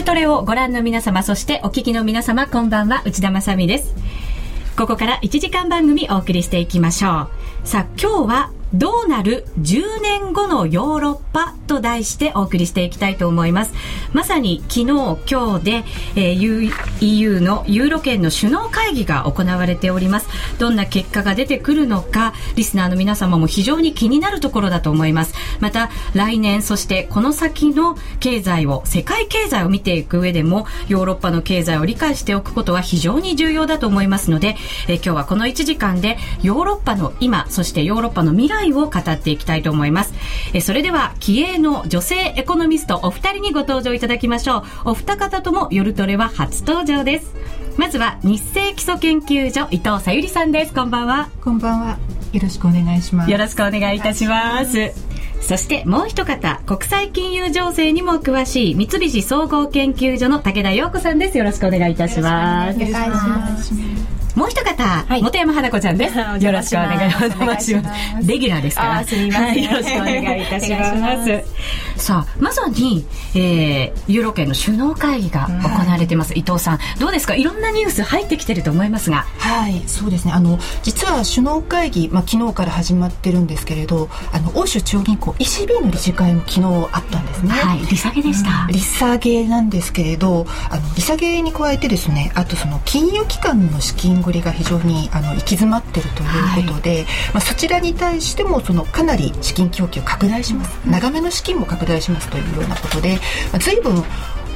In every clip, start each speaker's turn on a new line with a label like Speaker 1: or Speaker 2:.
Speaker 1: ルトレをご覧の皆様、そしてお聞きの皆様、こんばんは、内田まさです。ここから1時間番組お送りしていきましょう。さあ、今日はどうなる10年後のヨーロッパと題してお送りしていきたいと思います。まさに昨日今日で、えー、EU のユーロ圏の首脳会議が行われております。どんな結果が出てくるのかリスナーの皆様も非常に気になるところだと思います。また来年そしてこの先の経済を世界経済を見ていく上でもヨーロッパの経済を理解しておくことは非常に重要だと思いますので、えー、今日はこの1時間でヨーロッパの今そしてヨーロッパの未来を語っていきたいと思います。えそれでは、気鋭の女性エコノミストお二人にご登場いただきましょう。お二方とも夜トレは初登場です。まずは、日清基礎研究所伊藤さゆりさんです。こんばんは。
Speaker 2: こんばんは。よろしくお願いします。
Speaker 1: よろしくお願いいたします。そしてもう一方、国際金融情勢にも詳しい三菱総合研究所の武田陽子さんです。よろしくお願いいたします。お願いします。もう一方、はい、本山花子ちゃんで す。よろしくお願いします。レギュラーですから。
Speaker 3: すみません、
Speaker 1: よろしくお願いいたします。さあ、まさに、えー、ユーロ圏の首脳会議が行われてます。伊藤さん、どうですか？いろんなニュース入ってきてると思いますが。
Speaker 2: はい、そうですね。あの、実は首脳会議、まあ、昨日から始まってるんですけれど、あの、欧州中央銀行 ECB の理事会も昨日あったんですね。
Speaker 1: はい、利下げでした。
Speaker 2: 利下げなんですけれど、あの、利下げに加えてですね、あとその金融機関の資金繰りが非常にあの行き詰まっているということで、はい、まあ、そちらに対してもそのかなり資金供給拡大します、長めの資金も拡大しますというようなことで、まあ、随分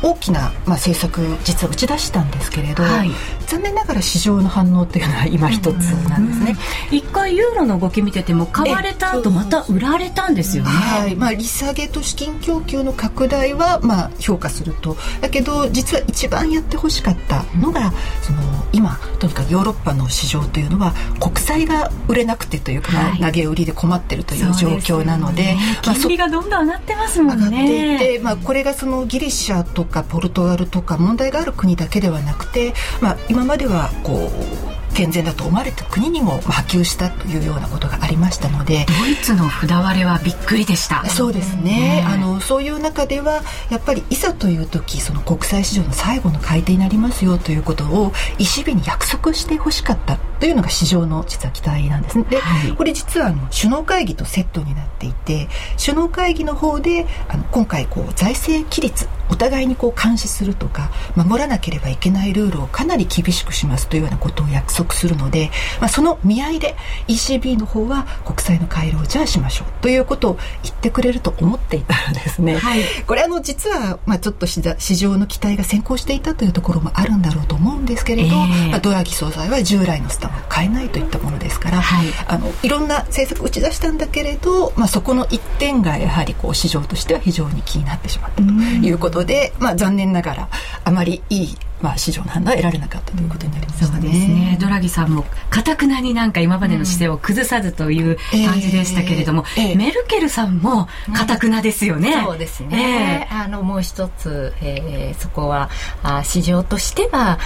Speaker 2: 大きな、まあ、政策実は打ち出したんですけれど、はい、残念ながら市場の反応っていうのは今一つなんですね、
Speaker 1: 一回ユーロの動き見てても買われた後また売られたんですよね、
Speaker 2: はい。まあ、利下げと資金供給の拡大は、まあ、評価すると。だけど実は一番やってほしかったのが、その今とにかくヨーロッパの市場というのは国債が売れなくてというか、はい、投げ売りで困ってるという状況なので、ね、
Speaker 1: まあ、金利がどんどん上がってますもんね。
Speaker 2: 上がっていて、まあ、これがそのギリシャとかポルトガルとか問題がある国だけではなくて、まあ、今まではこう健全だと思われた国にも波及したというようなことがありましたので
Speaker 1: ドイツの札割れはびっくりでした。
Speaker 2: そうですね、あのそういう中ではやっぱりいざという時その国際市場の最後の改定になりますよということを ECB に約束してほしかったというのが市場の実は期待なんですね。で、はい、これ実はあの首脳会議とセットになっていて首脳会議の方であの今回こう財政規律お互いにこう監視するとか守らなければいけないルールをかなり厳しくしますというようなことを約束するので、まあ、その見合いで ECB の方は国債の回廊をじゃあしましょうということを言ってくれると思っていたらですね、はい、これあの実はまあちょっと市場の期待が先行していたというところもあるんだろうと思うんですけれど、えー、まあ、ドラギ総裁は従来のスタンを変えないといったものですから、はい、あのいろんな政策を打ち出したんだけれど、まあ、そこの一点がやはりこう市場としては非常に気になってしまったということで、まあ、残念ながらあまりいいまあ、市場の判断は得られなかったということになりますね。そうですね。
Speaker 1: ドラギさんも、かたくなになんか今までの姿勢を崩さずという感じでしたけれども、うんえーえー、メルケルさんもかたくなですよね。
Speaker 3: うん、そうですね。えー、あの、もう一つ、えー、そこは、あ市場としては、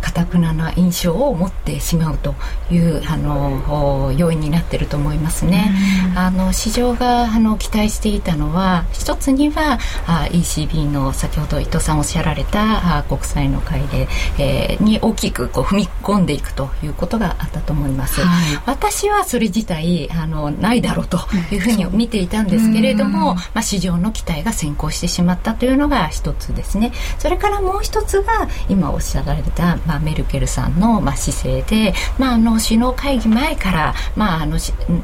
Speaker 3: かたくなな印象を持ってしまうという、あの、要因になっていると思いますね。うん、あの、市場が、あの、期待していたのは、一つには、あ ECB の先ほど伊藤さんおっしゃられた、あ国債の会で、えー、に大きくこう踏み込んでいくということがあったと思います、はい、私はそれ自体あのないだろうというふうに見ていたんですけれども、まあ、市場の期待が先行してしまったというのが一つですね。それからもう一つが今おっしゃられた、まあ、メルケルさんの、まあ、姿勢で、まあ、あの首脳会議前から、まあ、あの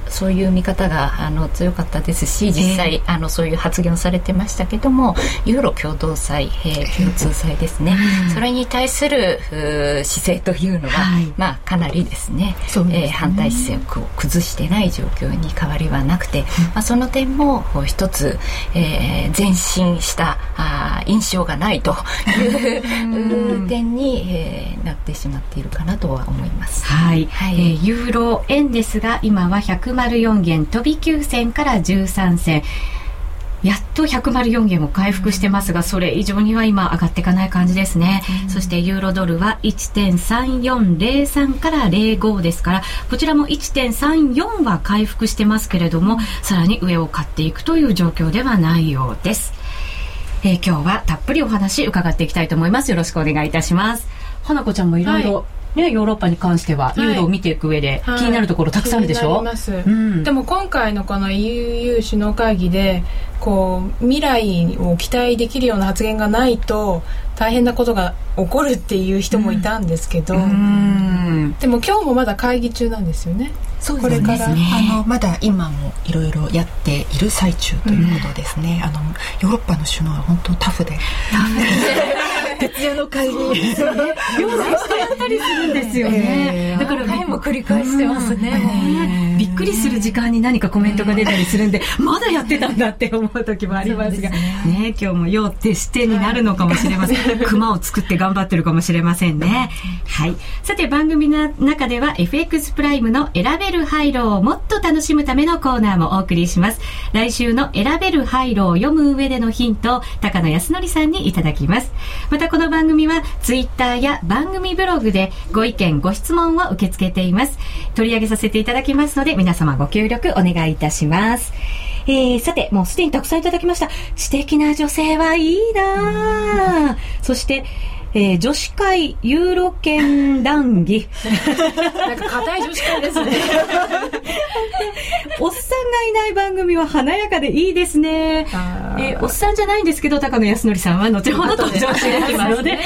Speaker 3: そういう見方があの強かったですし実際、えー、あのそういう発言をされてましたけどもユーロ共同祭、えー、共通祭ですね、それに対する姿勢というのは、はい、まあ、かなりですねすね、えー、反対姿勢を崩してない状況に変わりはなくて、うん、まあ、その点も一つ、えー、前進したあ印象がないという点に、えー、なってしまっているかなとは思います。
Speaker 1: はい、はい、えー、ユーロ円ですが今は104元飛び9銭から13銭やっと104円を回復してますが、それ以上には今上がっていかない感じですね。うん、そしてユーロドルは1.3403から05ですから、こちらも1.34は回復してますけれども、さらに上を買っていくという状況ではないようです。えー、今日はたっぷりお話伺っていきたいと思います。よろしくお願いいたします。花子ちゃんもいろいろね、ヨーロッパに関しては、ユーロを見ていく上で、気になるところたくさんあるでしょ、
Speaker 4: はい、うん、でも今回のこの EU 首脳会議でこう未来を期待できるような発言がないと大変なことが起こるっていう人もいたんですけど、うん、でも今日もまだ会議中なんですよね。
Speaker 2: そうこれから、ね、あのまだ今もいろいろやっている最中ということですね、うん、あのヨーロッパの首脳は本当タフで
Speaker 3: 徹夜の会議。
Speaker 1: してやったりするんですよね、
Speaker 3: えー、だから回も繰り返してますね、
Speaker 1: びっくりする時間に何かコメントが出たりするんで、まだやってたんだって思う時もありますがね、ね、今日も用徹してになるのかもしれません。熊を作って頑張ってるかもしれませんね。はい。さて番組の中では FX プライムの選べる廃炉をもっと楽しむためのコーナーもお送りします。来週の選べる廃炉を読む上でのヒントを高野康則さんにいただきます。またこの番組はツイッターや番組ブログでご意見ご質問を受け付けています。取り上げさせていただきますので皆様ご協力お願いいたしますえー、さて、もうすでにたくさんいただきました。素敵な女性はいいなそして、えー、女子会ユーロ圏談義。
Speaker 4: なんか硬い女子会ですね。
Speaker 1: おっさんがいない番組は華やかでいいですね。えー、おっさんじゃないんですけど、高野康則さんは後ほど登場してきますので。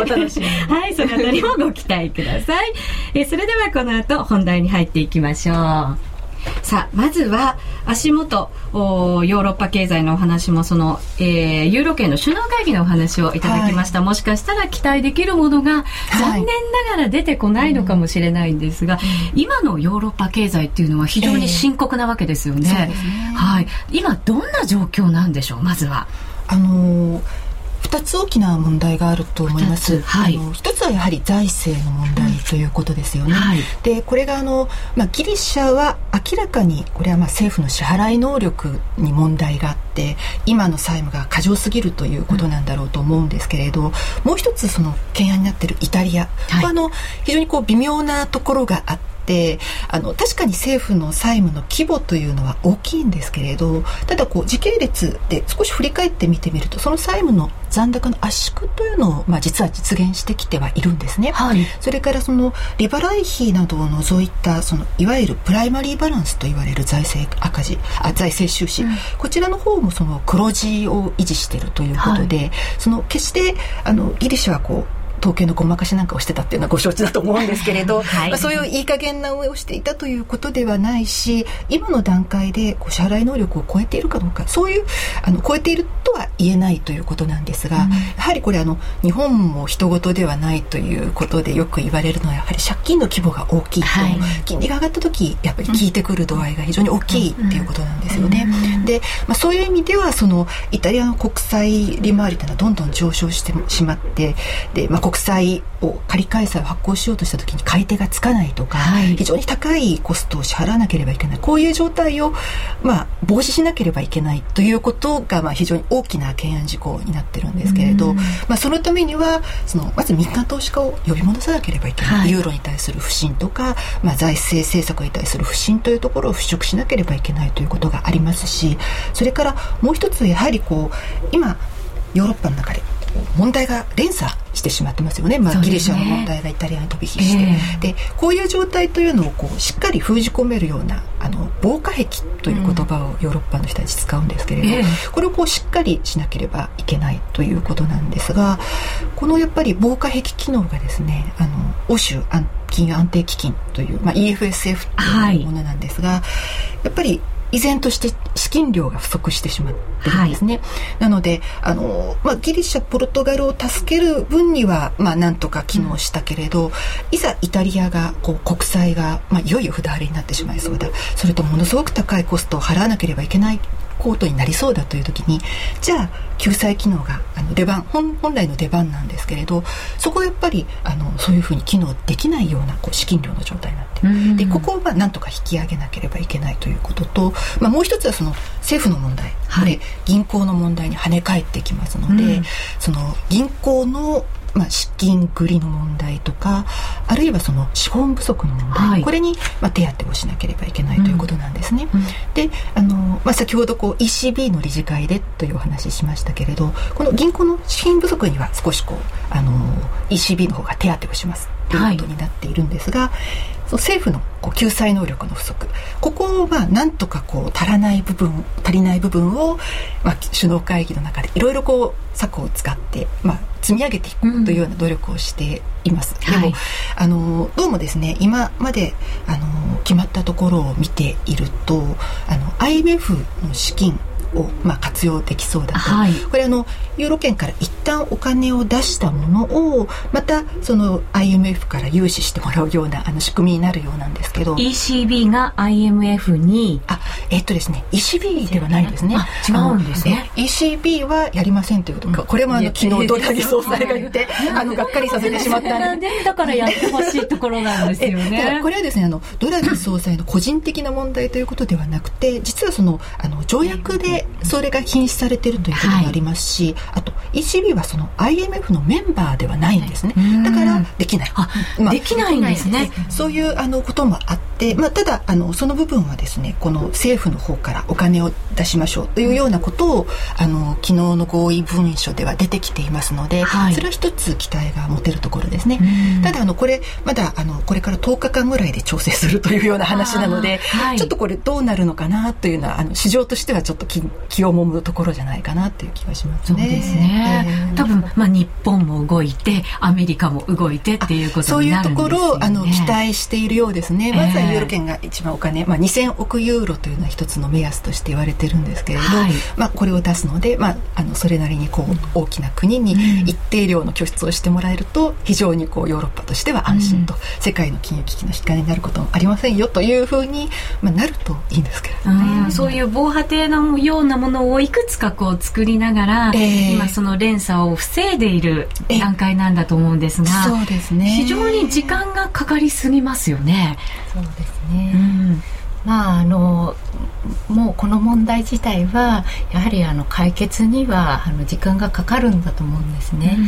Speaker 4: お楽しみ
Speaker 1: はい、そのあたりもご期待ください。えー、それではこの後本題に入っていきましょう。さあまずは足元ヨーロッパ経済のお話もその、えー、ユーロ圏の首脳会議のお話をいただきました、はい、もしかしたら期待できるものが残念ながら出てこないのかもしれないんですが、はい、今のヨーロッパ経済っていうのは非常に深刻なわけですよね。えー、ね。はい、今どんな状況なんでしょうまずは。
Speaker 2: あのー2つ大きな問題があると思います。はい、あの1つはやはり財政の問題ということですよね。はい、でこれがあの、まあ、ギリシャは明らかにこれはまあ政府の支払い能力に問題があって今の債務が過剰すぎるということなんだろうと思うんですけれど、うん、もう一つその懸案になっているイタリア、はい、あの非常にこう微妙なところがあって。ってあの確かに政府の債務の規模というのは大きいんですけれどただこう時系列で少し振り返って見てみるとその債務の残高の圧縮というのを、まあ、実は実現してきてはいるんですね、はい、それからその利払い費などを除いたそのいわゆるプライマリーバランスと言われる財政赤字あ財政収支、うん、こちらの方もその黒字を維持しているということで、はい、その決してあのギリシャはこう統計のごまかしなんかをしてたっていうのはご承知だと思うんですけれど、はい、まあ、そういういい加減な運営をしていたということではないし今の段階でこう支払い能力を超えているかどうかそういうあの超えているとは言えないということなんですが、うん、やはりこれあの日本も人事ではないということでよく言われるのはやはり借金の規模が大きいと、はい、金利が上がった時やっぱり効いてくる度合いが非常に大きいっていうことなんですよね。で、まあ、そういう意味ではそのイタリアの国債利回りというのはどんどん上昇してしまってで、まあ、国債を借り換え債を発行しようとした時に買い手がつかないとか、はい、非常に高いコストを支払わなければいけない。こういう状態を、まあ、防止しなければいけないということが、まあ、非常に大きな懸案事項になってるんですけれど、まあ、そのためにはそのまず民間投資家を呼び戻さなければいけない、はい、ユーロに対する不信とか、まあ、財政政策に対する不信というところを払拭しなければいけないということがありますしそれからもう一つやはりこう今ヨーロッパの中で問題が連鎖してしまってますよね、まあ、ね、ギリシャの問題がイタリアに飛び火して、えー、でこういう状態というのをこうしっかり封じ込めるようなあの防火壁という言葉をヨーロッパの人たち使うんですけれど、えー、これをこうしっかりしなければいけないということなんですがこのやっぱり防火壁機能がですねあの欧州金融安定基金という、まあ、EFSF というものなんですが、はい、やっぱり依然として資金量が不足してしまってるんですね。はい、なのであの、まあ、ギリシャポルトガルを助ける分には、まあ、なんとか機能したけれど、うん、いざイタリアがこう国債が、まあ、いよいよ札りになってしまいそうだそれとものすごく高いコストを払わなければいけないコートになりそうだという時にじゃあ救済機能があの出番本本来の出番なんですけれどそこはやっぱりあのそういうふうに機能できないようなこう資金量の状態になっている、でここをまあなんとか引き上げなければいけないということと、まあ、もう一つはその政府の問題、はい、銀行の問題に跳ね返ってきますので、うん、その銀行のまあ、資金繰りの問題とかあるいはその資本不足の問題、はい、これに、まあ、手当てをしなければいけないということなんですね。うん、であの、まあ、先ほどこう ECB の理事会でというお話ししましたけれどこの銀行の資金不足には少しこうあの ECB の方が手当てをしますということになっているんですが、はい、政府のこう救済能力の不足。ここをまあなんとかこう足らない部分足りない部分を、まあ、首脳会議の中でいろいろこう策を使って、まあ、積み上げていくというような努力をしています、うん、でも、はい、あのどうもですね今まであの決まったところを見ているとあの IMF の資金を、まあ、活用できそうだと、はい、これあのユーロ圏から一旦お金を出したものをまたその IMF から融資してもらうようなあの仕組みになるようなんですけど。
Speaker 1: ECB が IMF に。
Speaker 2: あえっとですね ECB ではないですね。
Speaker 1: 違うんですね。
Speaker 2: ECB はやりませんということか、これもあの昨日ドラギ総裁が言ってあのがっかりさせてしまった。
Speaker 1: んでだからやってほしいところなんですよね。
Speaker 2: これはですねあのドラギ総裁の個人的な問題ということではなくて実はそのあの条約でそれが禁止されているということもありますし、はい、あと ECB はその IMF のメンバーではないんですね。だからできない、
Speaker 1: まあ、できないんですね。
Speaker 2: そういうあのこともあって、まあ、ただあのその部分はですねこの政府の方からお金を出しましょうというようなことをあの昨日の合意文書では出てきていますので、はい、それは一つ期待が持てるところですね。ただあのこれまだあのこれから10日間ぐらいで調整するというような話なので、はい、ちょっとこれどうなるのかなというのはあの市場としてはちょっと気気をもむところじゃないかなという気がしますね。
Speaker 1: そうですね。えー、多分まあ日本も動いてアメリカも動いてっていうことになるんですよ、ね、そういうところをあの
Speaker 2: 期待しているようですね。まずはユーロ圏が一番お金、まあ2000億ユーロというのは一つの目安として言われてるんですけれど、はい、まあこれを出すので、まああのそれなりにこう大きな国に一定量の拠出をしてもらえると非常にこうヨーロッパとしては安心と、うん、世界の金融危機の引き金になることもありませんよというふうに、まあ、なるといいんですけどね。
Speaker 1: そういう防波堤のようなものをいくつかこう作りながら、えー、今その連鎖を防いでいる段階なんだと思うんですが、
Speaker 2: そうですね。
Speaker 1: 非常に時間がかかりすぎますよね。
Speaker 3: そうですね、うん。まああのもうこの問題自体はやはりあの解決にはあの時間がかかるんだと思うんですね。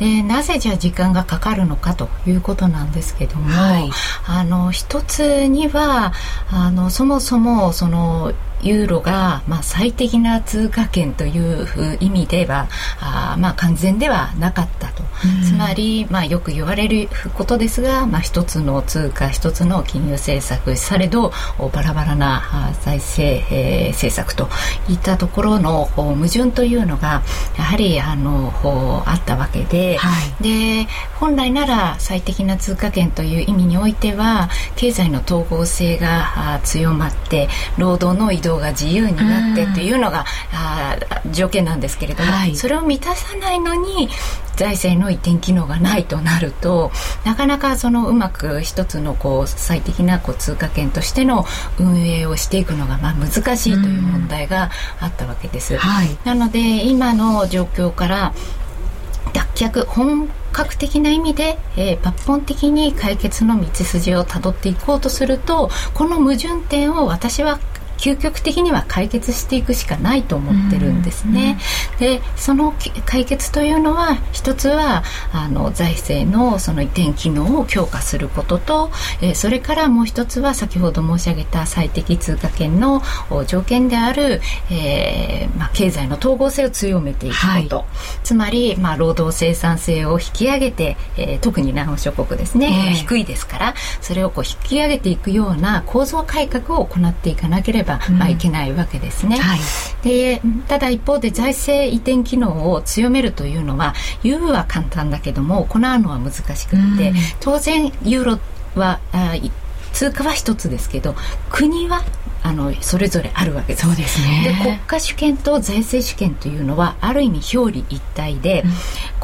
Speaker 3: うん、でなぜじゃあ時間がかかるのかということなんですけども、はい、あの一つにはあのそもそもそのユーロが、まあ、最適な通貨圏という意味ではあ、まあ、完全ではなかったと、つまり、まあ、よく言われることですが、まあ、一つの通貨一つの金融政策されどバラバラな財政、えー、政策といったところの矛盾というのがやはりあのあったわけではい、で本来なら最適な通貨圏という意味においては経済の統合性が強まって労働の移動が自由になってというのが、あ条件なんですけれども、はい、それを満たさないのに財政の移転機能がないとなるとなかなかそのうまく一つのこう最適なこう通貨圏としての運営をしていくのがまあ難しいという問題があったわけです。はい、なので今の状況から脱却本格的な意味で、えー、抜本的に解決の道筋をたどっていこうとするとこの矛盾点を私は究極的には解決していくしかないと思ってるんですね。でその解決というのは一つはあの財政のその移転機能を強化することと、えー、それからもう一つは先ほど申し上げた最適通貨圏の条件である、えーまあ、経済の統合性を強めていくこと、はい、つまり、まあ、労働生産性を引き上げて、えー、特に南欧諸国ですね、えー、低いですからそれをこう引き上げていくような構造改革を行っていかなければば、まあ、いけないわけですね、はい、でただ一方で財政移転機能を強めるというのは言うは簡単だけども行うのは難しくって、当然ユーロはあ通貨は一つですけど国はあのそれぞれあるわけです。
Speaker 1: そうですね。
Speaker 3: で国家主権と財政主権というのはある意味表裏一体で、うん、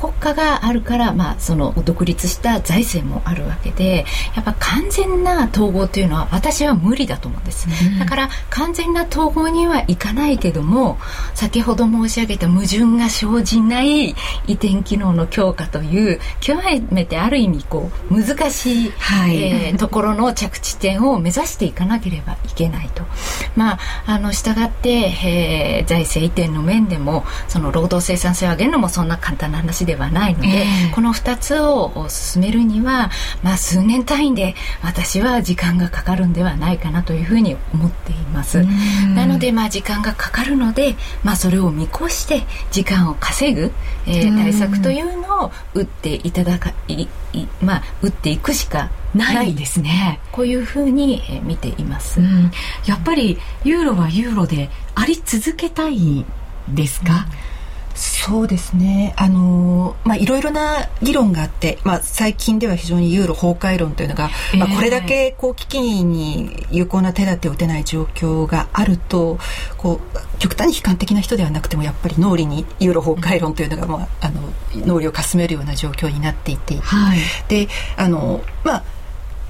Speaker 3: 国家があるから、まあ、その独立した財政もあるわけでやっぱ完全な統合というのは私は無理だと思うんです、うん、だから完全な統合にはいかないけども先ほど申し上げた矛盾が生じない移転機能の強化という極めてある意味こう難しい、はい、えー、ところの着地点を目指していかなければいけないと。まあ、あの従って、えー、財政移転の面でもその労働生産性を上げるのもそんな簡単な話ではないので、えー、この2つを進めるには、まあ、数年単位で私は時間がかかるんではないかなというふうに思っています。なので、まあ、時間がかかるので、まあ、それを見越して時間を稼ぐ、えー、対策というのを打っていただかいまあ、打っていくしかないですね。こういうふうに見ています、うん、
Speaker 1: やっぱりユーロはユーロであり続けたいですか、うん
Speaker 2: そうですね。あのまあいろいろな議論があって、まあ、最近では非常にユーロ崩壊論というのが、えー、まあ、これだけこう危機に有効な手立てを打てない状況があるとこう極端に悲観的な人ではなくてもやっぱり脳裏にユーロ崩壊論というのが、まあ、あの脳裏をかすめるような状況になっていて、はい、であのまあ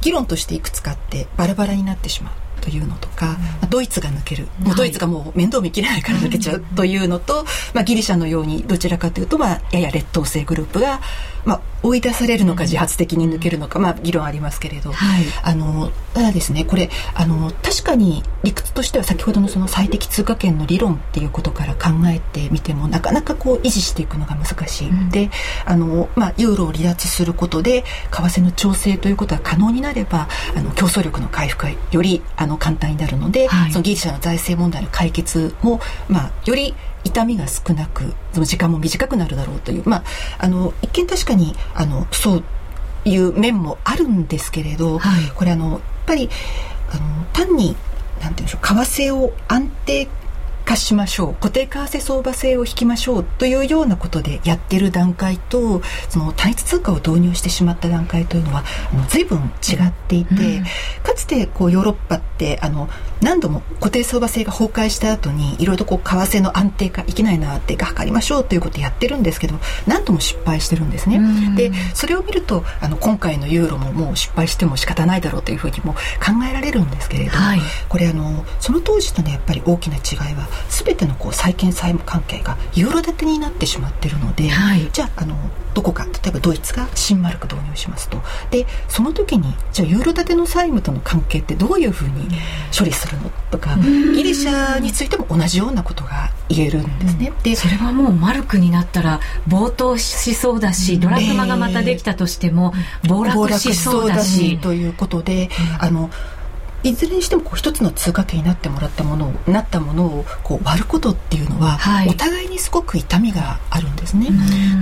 Speaker 2: 議論としていくつかあってバラバラになってしまう。というのとか、うん、ドイツが抜ける、もうドイツがもう面倒見きれないから抜けちゃうというのと、まあ、ギリシャのようにどちらかというと、まあ、やや劣等生グループが、まあ、追い出されるのか自発的に抜けるのか、まあ、議論ありますけれど、はい、あのただですねこれあの確かに理屈としては先ほどのその最適通貨圏の理論っていうことから考えてみてもなかなかこう維持していくのが難しい、うん、であの、まあ、ユーロを離脱することで為替の調整ということが可能になればあの競争力の回復がよりあの簡単になるので、はい、そのギリシャの財政問題の解決も、まあ、より痛みが少なくその時間も短くなるだろうという、まあ、あの一見確かにあのそういう面もあるんですけれど、はい、これあのやっぱりあの単になんていうんでしょう為替を安定化しましょう。固定為替相場制を引きましょうというようなことでやってる段階とその単一通貨を導入してしまった段階というのは随分違っていて、うん、かつてこうヨーロッパってあの何度も固定相場制が崩壊した後にいろいろとこう為替の安定化いけないなって図りましょうということをやってるんですけど何度も失敗してるんですね。うん、でそれを見るとあの今回のユーロももう失敗しても仕方ないだろうというふうにも考えられるんですけれど、はい、これあのその当時とねやっぱり大きな違いは全てのこう債権債務関係がユーロ建てになってしまってるので、はい、じゃああのどこか例えばドイツが新マルク導入しますと。でその時にじゃあユーロ建ての債務との関係ってどういうふうに処理するのとかギリシャについても同じようなことが言えるんですね。
Speaker 1: でそれはもうマルクになったら暴騰しそうだし、ドラグマがまたできたとしても暴落しそうだし。
Speaker 2: ということで、あのいずれにしてもこう一つの通貨圏になってもらったものをなったものをこう割ることっていうのは、はい、お互いにすごく痛みがあるんですね。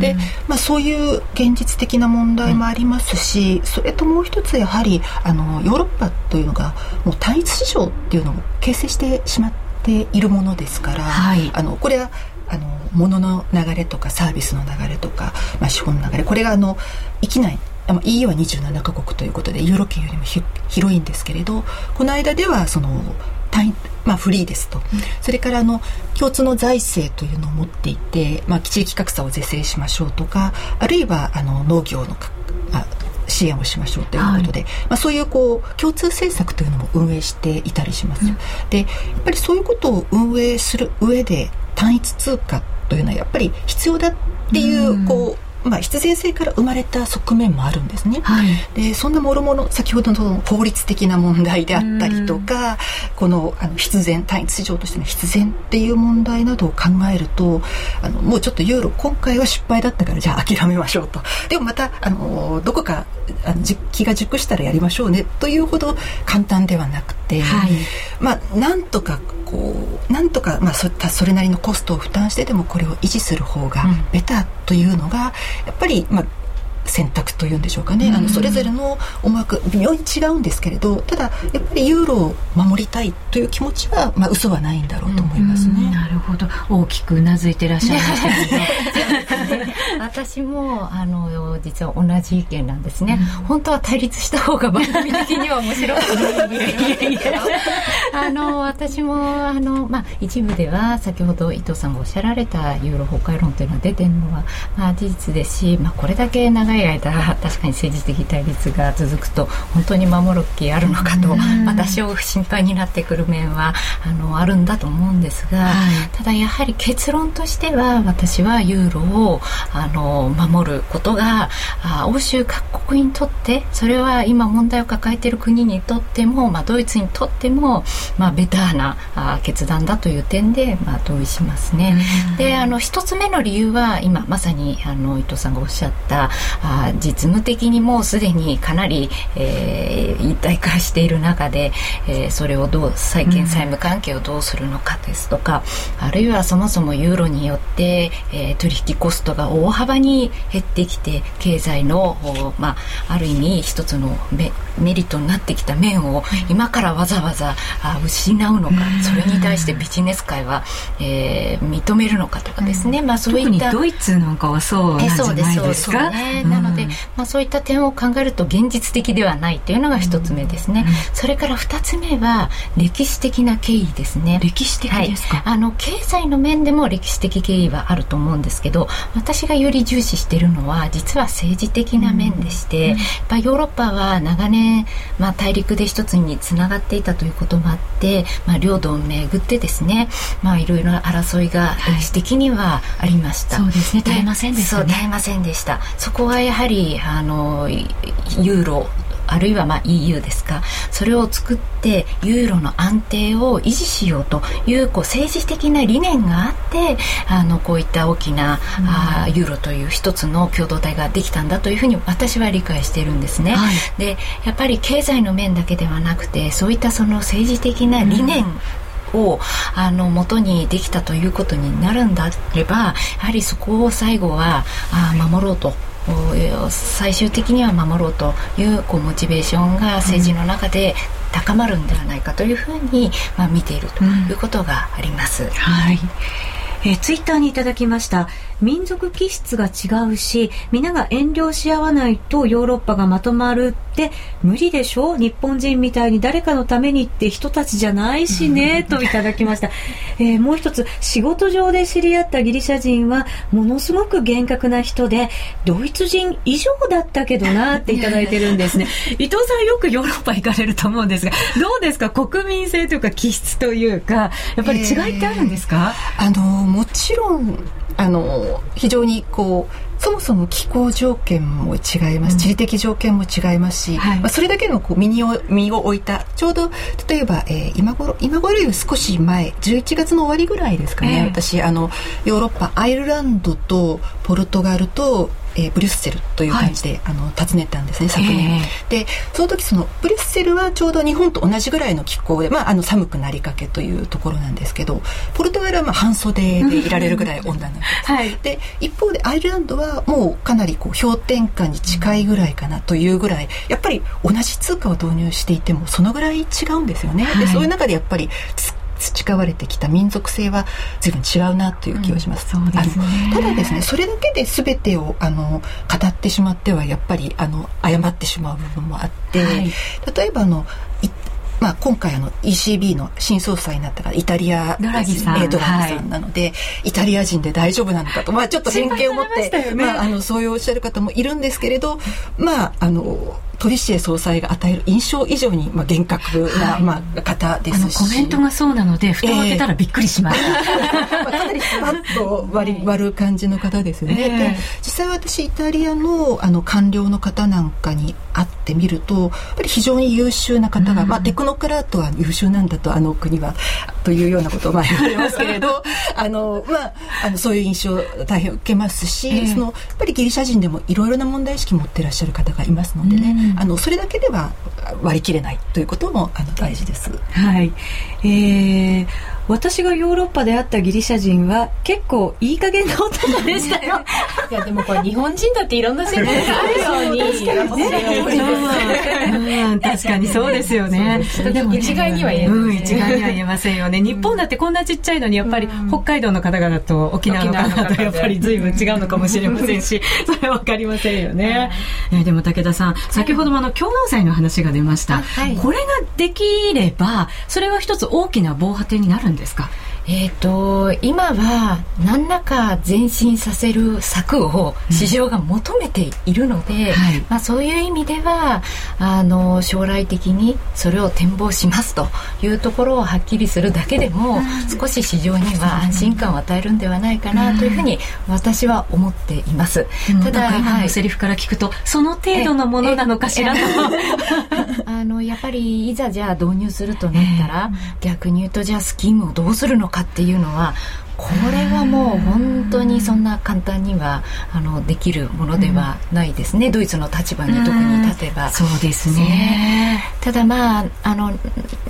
Speaker 2: で、まあ、そういう現実的な問題もありますし、それともう一つやはりあのヨーロッパというのがもう単一市場っていうのを形成してしまっているものですから、はい、あのこれはあの物の流れとかサービスの流れとか、まあ、資本の流れこれがあの生きない EU は27カ国ということでユーロ圏よりも広いんですけれどこの間ではその単まあ、フリーですと、うん、それからあの共通の財政というのを持っていて、まあ、地域格差を是正しましょうとかあるいはあの農業のあ支援をしましょうということで、はい、まあ、そういうこう共通政策というのも運営していたりします、うん、でやっぱりそういうことを運営する上で単一通貨というのはやっぱり必要だっていう、こうまあ、必然性から生まれた側面もあるんですね。はい、でそんなもろもろ先ほどの法律的な問題であったりとかこのあの必然単一市場としての必然っていう問題などを考えるとあのもうちょっとユーロ今回は失敗だったからじゃあ諦めましょうと。でもまたあのどこかあの気が熟したらやりましょうねというほど簡単ではなくて、はい、まあなんとかこうなんとか、まあ、そそれなりのコストを負担してでもこれを維持する方がベターというのが、やっぱり、まあ、選択というんでしょうかね、あのそれぞれの思惑微妙に違うんですけれどただやっぱりユーロを守りたいという気持ちは、まあ嘘はないんだろうと思いますね。
Speaker 1: なるほど。大きくうなずいてらっしゃいました
Speaker 3: けど。私もあの実は同じ意見なんですね、うん、本当は対立した方が番組的には面白く あの私もあの、まあ、一部では先ほど伊藤さんがおっしゃられたユーロ崩壊論というのは出てるのは、まあ、事実ですし、まあ、これだけ長い間確かに政治的対立が続くと本当に守る気あるのかと、まあ、多少心配になってくる面はあのあるんだと思うんですが、はい、ただやはり結論としては私はユーロををあの守ることがあ欧州各国にとってそれは今問題を抱えている国にとっても、まあ、ドイツにとっても、まあ、ベターなあ決断だという点で、まあ、同意しますね。であの一つ目の理由は今まさにあの伊藤さんがおっしゃったあ実務的にもうすでにかなり、えー、一体化している中で、えー、それをどう債権債務関係をどうするのかですとか、あるいはそもそもユーロによって、えー、取引コストが大幅に減ってきて経済の、まあ、ある意味一つのメメリットになってきた面を今からわざわざあ失うのかそれに対してビジネス界は、えー、認めるのかとかですね、
Speaker 5: まあ、そういったドイツなんかはそうなんじゃないですか？
Speaker 3: ね、なので、まあ、そういった点を考えると現実的ではないというのが一つ目ですね、それから二つ目は歴史的な経緯ですね。
Speaker 5: 歴史的ですか、
Speaker 3: はい、あの経済の面でも歴史的経緯はあると思うんですけど私がより重視しているのは実は政治的な面でして、うん、やっぱヨーロッパは長年、まあ、大陸で一つにつながっていたということもあって、まあ、領土をめぐってですね、まあ、いろいろな争いが歴史的にはありました、
Speaker 5: はい、そうですね。絶えませんでした、
Speaker 3: ね、そう絶えませんでした。そこはやはりあのユーロあるいはまあ EU ですか。それを作ってユーロの安定を維持しようというこう政治的な理念があってあのこういった大きな、うん、あユーロという一つの共同体ができたんだというふうに私は理解しているんですね。はい、でやっぱり経済の面だけではなくてそういったその政治的な理念、うん。をあの元にできたということになるんだればやはりそこを最後はあ守ろうと最終的には守ろうというこうモチベーションが政治の中で高まるんではないかというふうに、まあ、見ているということがあります。うん、
Speaker 5: はい。えー、ツイッターにいただきました民族気質が違うし皆が遠慮し合わないとヨーロッパがまとまるって無理でしょ？日本人みたいに誰かのためにって人たちじゃないしねといただきました、えー、もう一つ仕事上で知り合ったギリシャ人はものすごく厳格な人でドイツ人以上だったけどなっていただいてるんですね。伊藤さんよくヨーロッパ行かれると思うんですがどうですか？国民性というか気質というかやっぱり違いってあるんですか、
Speaker 2: えー、あのもちろんあの非常にこうそもそも気候条件も違います、うん、地理的条件も違いますし、はい、まあ、それだけのこう身に身を置いた。ちょうど例えば、えー、今頃今頃より少し前11月の終わりぐらいですかね、えー、私あのヨーロッパアイルランドとポルトガルとえー、ブリュッセルという感じで、はい、あの訪ねたんですね昨年、えー、でその時そのブリュッセルはちょうど日本と同じぐらいの気候で、まあ、あの寒くなりかけというところなんですけどポルトガルはまあ半袖でいられるぐらい温暖なんです、はい、で一方でアイルランドはもうかなりこう氷点下に近いぐらいかなというぐらいやっぱり同じ通貨を導入していてもそのぐらい違うんですよね、はい、でそういう中でやっぱり培われてきた民族性は随分違うなという気がします。うん、すね、ただですねそれだけで全てをあの語ってしまってはやっぱりあの誤ってしまう部分もあって、はい、例えばあのまあ、今回あの ECB の新総裁になったからイタリア
Speaker 5: ドラギさん,、え
Speaker 2: ドラギさんなので、はい、イタリア人で大丈夫なのかと、まあ、ちょっと偏見を持って、ね、まあ、あのそういうおっしゃる方もいるんですけれど、まあ、あのトリシエ総裁が与える印象以上に、まあ、厳格な、はい、まあ、方ですし。
Speaker 5: コメントがそうなので蓋を開けたらびっくりしました、
Speaker 2: え。ー、かなりスパッと割り割る感じの方ですね、えー、で実際私イタリアのあの官僚の方なんかに会ってみるとやっぱり非常に優秀な方が、うん、まあ、テクノクラートは優秀なんだとあの国はというようなことをまあ言われますけれど あの、まあ、あのそういう印象を大変受けますし、えー、そのやっぱりギリシャ人でもいろいろな問題意識を持ってらっしゃる方がいますのでね、うん、あのそれだけでは割り切れないということもあの大事です。
Speaker 5: はい、えー私がヨーロッパで会ったギリシャ人は結構いい加減な男でしたよ。
Speaker 4: いやでもこれ日本人だっていろんな選択があるように。
Speaker 5: 確かにそうですよね。
Speaker 4: でも一概には言えない、
Speaker 5: うん、一概には言えませんよね。日本だってこんなちっちゃいのにやっぱり北海道の方々と沖縄の方々とやっぱり随分違うのかもしれませんし それは分かりませんよね、えでも武田さん先ほどもあの共同祭の話が出ました、これができればそれは一つ大きな防波堤になるんですか？
Speaker 3: えーと、今は何らか前進させる策を市場が求めているので、うんはい、まあ、そういう意味ではあの将来的にそれを展望しますというところをはっきりするだけでも、少し市場には安心感を与えるんではないかなというふうに私は思っています。
Speaker 5: ただ今のセリフから聞くと、その程度のものなのかしらと。
Speaker 3: あのやっぱりいざじゃあ導入するとなったら、逆に言うとじゃあスキームをどうするのかっていうのはこれはもう本当にそんな簡単にはあのできるものではないですね、うん、ドイツの立場に特に立てば。
Speaker 5: そうですね。
Speaker 3: ただまああの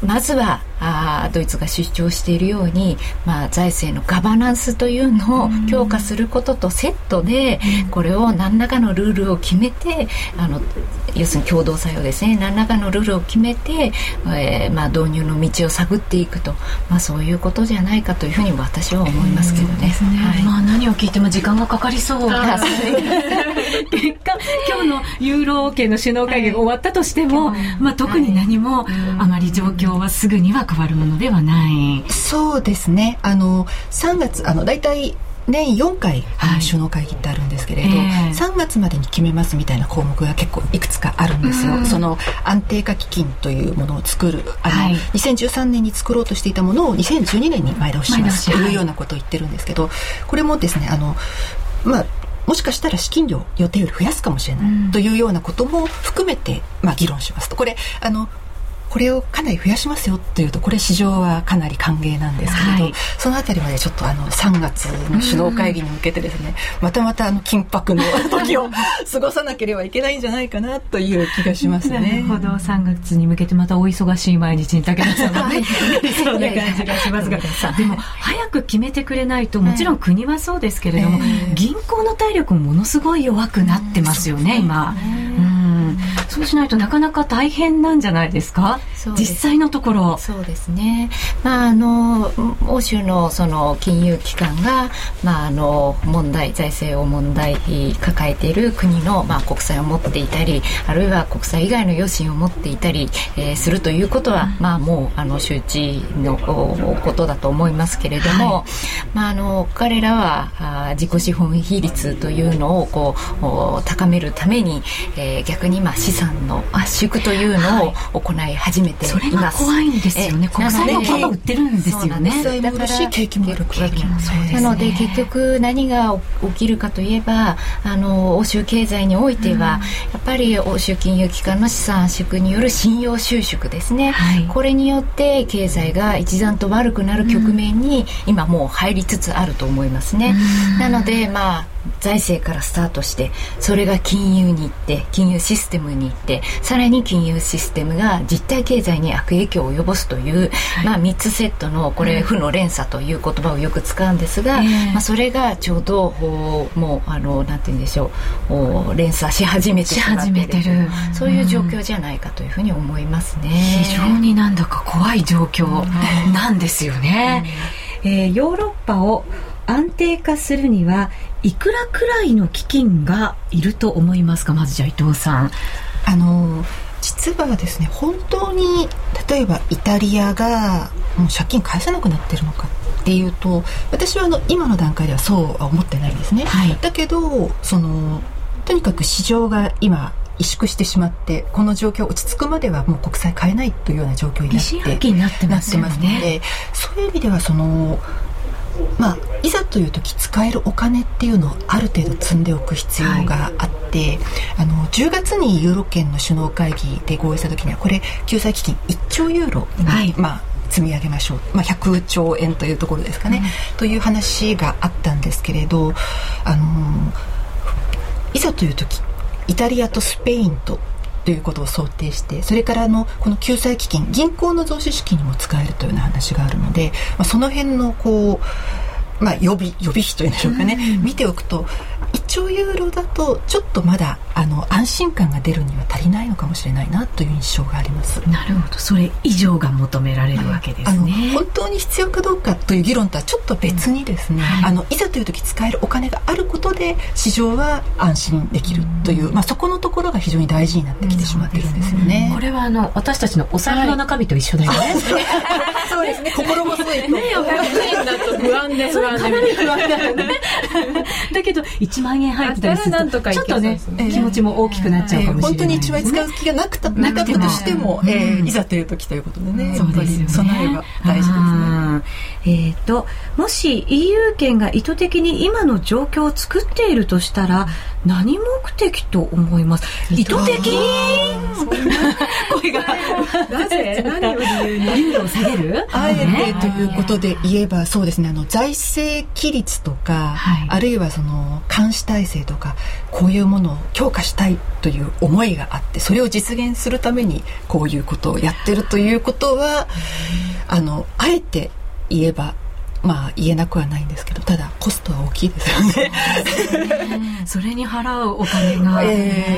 Speaker 3: まずはあドイツが主張しているように、まあ、財政のガバナンスというのを強化することとセットで、これを何らかのルールを決めてあの要するに共同作用ですね。何らかのルールを決めて、えーまあ、導入の道を探っていくと、まあ、そういうことじゃないかというふうに私は思いますけどね。ね。
Speaker 5: はい、まあ、何を聞いても時間がかかりそう。結果今日のユーロ圏の首脳会議が終わったとしても、はい、まあ、特に何も、あまり状況はすぐには変わるものではない。
Speaker 2: そうですね。あの3月あの大体年4回、首脳会議ってあるんですけれど、えー、3月までに決めますみたいな項目が結構いくつかあるんですよ、その安定化基金というものを作るあの、はい、2013年に作ろうとしていたものを2012年に前倒ししますというようなことを言ってるんですけど、これもですねあのまあもしかしたら資金量予定より増やすかもしれないというようなことも含めて、まあ、議論しますと。これあのこれをかなり増やしますよっていうとこれ市場はかなり歓迎なんですけれど、はい、そのあたりまでちょっとあの3月の首脳会議に向けてですねまたまたあの緊迫の時を過ごさなければいけないんじゃないかなという気がしますね。な
Speaker 5: るほど。3月に向けてまたお忙しい毎日に武田さんがねそんな感じがしますが。でも早く決めてくれないともちろん国はそうですけれども、えー、銀行の体力もものすごい弱くなってますよね、今。うんそうしないとなかなか大変なんじゃないですか？実際のところ。
Speaker 3: そうですね、まあ、あの欧州のその金融機関が、まあ、あの問題財政を問題抱えている国の、まあ、国債を持っていたりあるいは国債以外の余震を持っていたり、えー、するということは、まあ、もうあの周知のことだと思いますけれども、はい、まあ、あの彼らはあ自己資本比率というのをこう高めるために、えー、逆にまあ資産の圧縮というのを行い始めています。
Speaker 5: 怖いんですよね。国債もパパ売ってるんですよね。
Speaker 2: だから景気も悪く
Speaker 3: なので結局何が起きるかといえばあの欧州経済においては、やっぱり欧州金融機関の資産圧縮による信用収縮ですね、これによって経済が一段と悪くなる局面に今もう入りつつあると思いますね。なのでまあ財政からスタートしてそれが金融に行って金融システムに行ってさらに金融システムが実体経済に悪影響を及ぼすという、はい、まあ、3つセットのこれ、負の連鎖という言葉をよく使うんですが、まあ、それがちょうどもうあのなんて言うんでしょう連鎖し始めてしまっているそういう状況じゃないかというふうに思いますね。
Speaker 5: 非常になんだか怖い状況なんですよね。うん、えー、ヨーロッパを安定化するにはいくらくらいの基金がいると思いますかまずじゃあ伊藤さん。
Speaker 2: あの実はですね本当に例えばイタリアがもう借金返せなくなってるのかっていうと私はあの今の段階ではそうは思ってないんですね、はい、だけどそのとにかく市場が今萎縮してしまってこの状況落ち着くまではもう国債買えないというような状況になって
Speaker 5: なってます、ね、の
Speaker 2: でそういう意味ではそのまあ、いざという時使えるお金っていうのをある程度積んでおく必要があって、はい、あの10月にユーロ圏の首脳会議で合意した時にはこれ救済基金1兆ユーロに、はい、まあ、積み上げましょう、まあ、100兆円というところですかね、うん、という話があったんですけれど、あのいざという時イタリアとスペインとということを想定してそれからあのこの救済基金銀行の増資資金にも使えるというような話があるので、まあ、その辺のこう、まあ、予備予備費というんでしょうかね、うん、見ておくと1兆ユーロだとちょっとまだあの安心感が出るには足りないのかもしれないなという印象があります。
Speaker 5: なるほど。それ以上が求められるわけですね、
Speaker 2: 本当に必要かどうかという議論とはちょっと別にですね、はい、あのいざという時使えるお金があることで市場は安心できるという、まあ、そこのところが非常に大事になってきてしまってるんですよね、
Speaker 5: ね、これはあの私たちのお財布の中身と一緒だよね、はい、
Speaker 2: そうですね。心細いと、ね、
Speaker 4: だと不安で不安で。
Speaker 5: 不安だよね。だけど1万
Speaker 1: 万円入ってたりするとちょっとね、気持ちも大きくなっちゃうかもしれない、ね、
Speaker 2: 本当に1枚使う気がなくたなかったとしても、えー、いざという時ということでね、そうですね、備えが大事ですね。
Speaker 1: えっ、ー、ともし EU 圏が意図的に今の状況を作っているとしたら何目的と思います？意図的？声が。
Speaker 4: なぜ何を理由に？
Speaker 1: 下げる？
Speaker 2: あえてということで言えばそうですね。あの財政規律とか、はい、あるいはその監視体制とかこういうものを強化したいという思いがあってそれを実現するためにこういうことをやってるということはあのあえて言えばまあ言えなくはないんですけどただコストは大きいですよね。
Speaker 1: それに払うお金が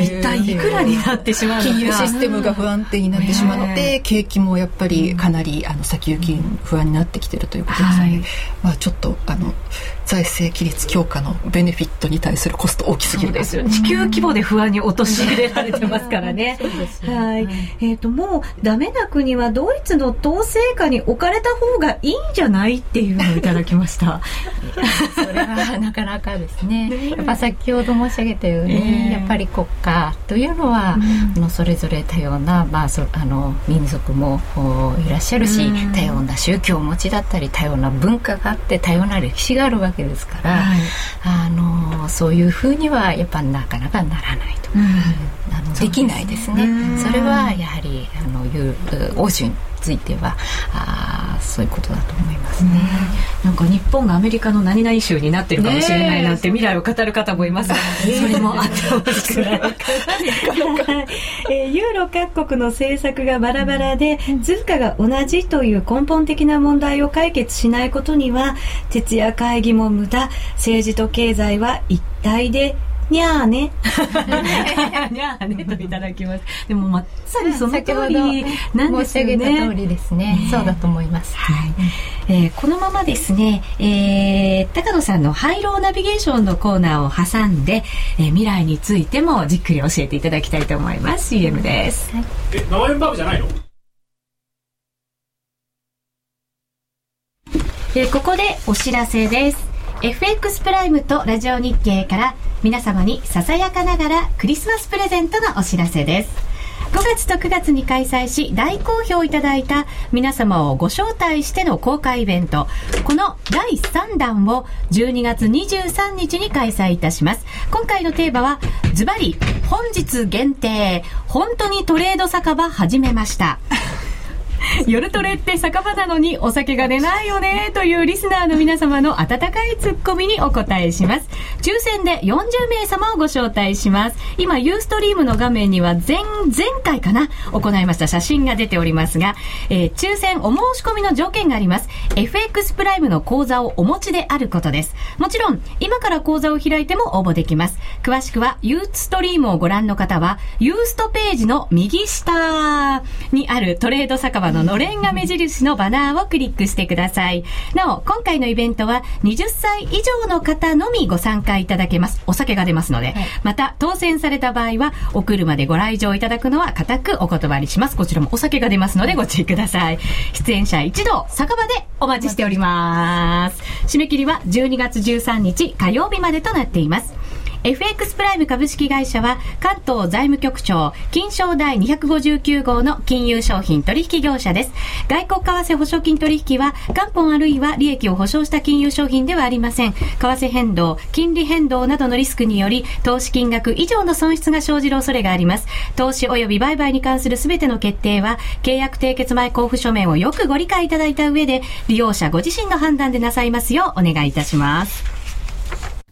Speaker 1: 一体いくらになってしまうのか、
Speaker 2: 金融システムが不安定になってしまうので、景気もやっぱりかなりあの先行き不安になってきてるということですので、はい、まあ、ちょっとあの財政規律強化のベネフィットに対するコスト大きすぎる
Speaker 1: ですよ。地球規模で不安に陥れられてますからね。はい、えっ、ー、ともうダメな国はドイツの統制下に置かれた方がいいんじゃないっていうのをいただきました。
Speaker 3: それはなかなかですね。やっぱ先ほど申し上げたように、えー、やっぱり国家というのは、うん、のそれぞれ多様な、まあ、そあの民族もいらっしゃるし、うん、多様な宗教をお持ちだったり多様な文化があって多様な歴史があるわけけですから、はい、あのそういうふうにはやっぱなかなかならないと、うん、あのできないですね。それはやはりあの欧州についてはあそういうことだと思いますね、
Speaker 1: なんか日本がアメリカの何々州になってるかもしれないなんて未来を語る方もいますが、それもあってほしくない。えー、ユーロ各国の政策がバラバラで、通貨が同じという根本的な問題を解決しないことには徹夜会議も無駄。政治と経済は一体でにゃーね。にゃーねといただきます。でもまさにその通りなんですよね。申し上げ
Speaker 3: た通りですね。ねそうだと思います。はい。
Speaker 1: えー、このままですね、えー、高野さんのハイローナビゲーションのコーナーを挟んで、えー、未来についてもじっくり教えていただきたいと思います。CM です。はい、
Speaker 6: え、生円バーグじゃないの？
Speaker 1: えー、ここでお知らせです。FX プライムとラジオ日経から皆様にささやかながらクリスマスプレゼントのお知らせです。5月と9月に開催し大好評いただいた皆様をご招待しての公開イベント。この第3弾を12月23日に開催いたします。今回のテーマはズバリ本日限定本当にトレード酒場始めました。夜トレって酒場なのにお酒が出ないよねというリスナーの皆様の温かいツッコミにお答えします。抽選で40名様をご招待します。今、ユーストリームの画面には前、前回かな行いました写真が出ておりますが、えー、抽選お申し込みの条件があります。FX プライムの講座をお持ちであることです。もちろん、今から講座を開いても応募できます。詳しくは、ユーストリームをご覧の方は、ユーストページの右下にあるトレード酒場ののれんが目印のバナーをクリックしてください。なお、今回のイベントは20歳以上の方のみご参加いただけます。お酒が出ますので。はい、また、当選された場合は、お車でご来場いただくのは固くお断りします。こちらもお酒が出ますのでご注意ください。出演者一同、酒場でお待ちしております。締め切りは12月13日火曜日までとなっています。FX プライム株式会社は関東財務局長金賞第259号の金融商品取引業者です。外国為替保証金取引は元本あるいは利益を保証した金融商品ではありません。為替変動、金利変動などのリスクにより投資金額以上の損失が生じる恐れがあります。投資及び売買に関するすべての決定は契約締結前交付書面をよくご理解いただいた上で利用者ご自身の判断でなさいますようお願いいたします。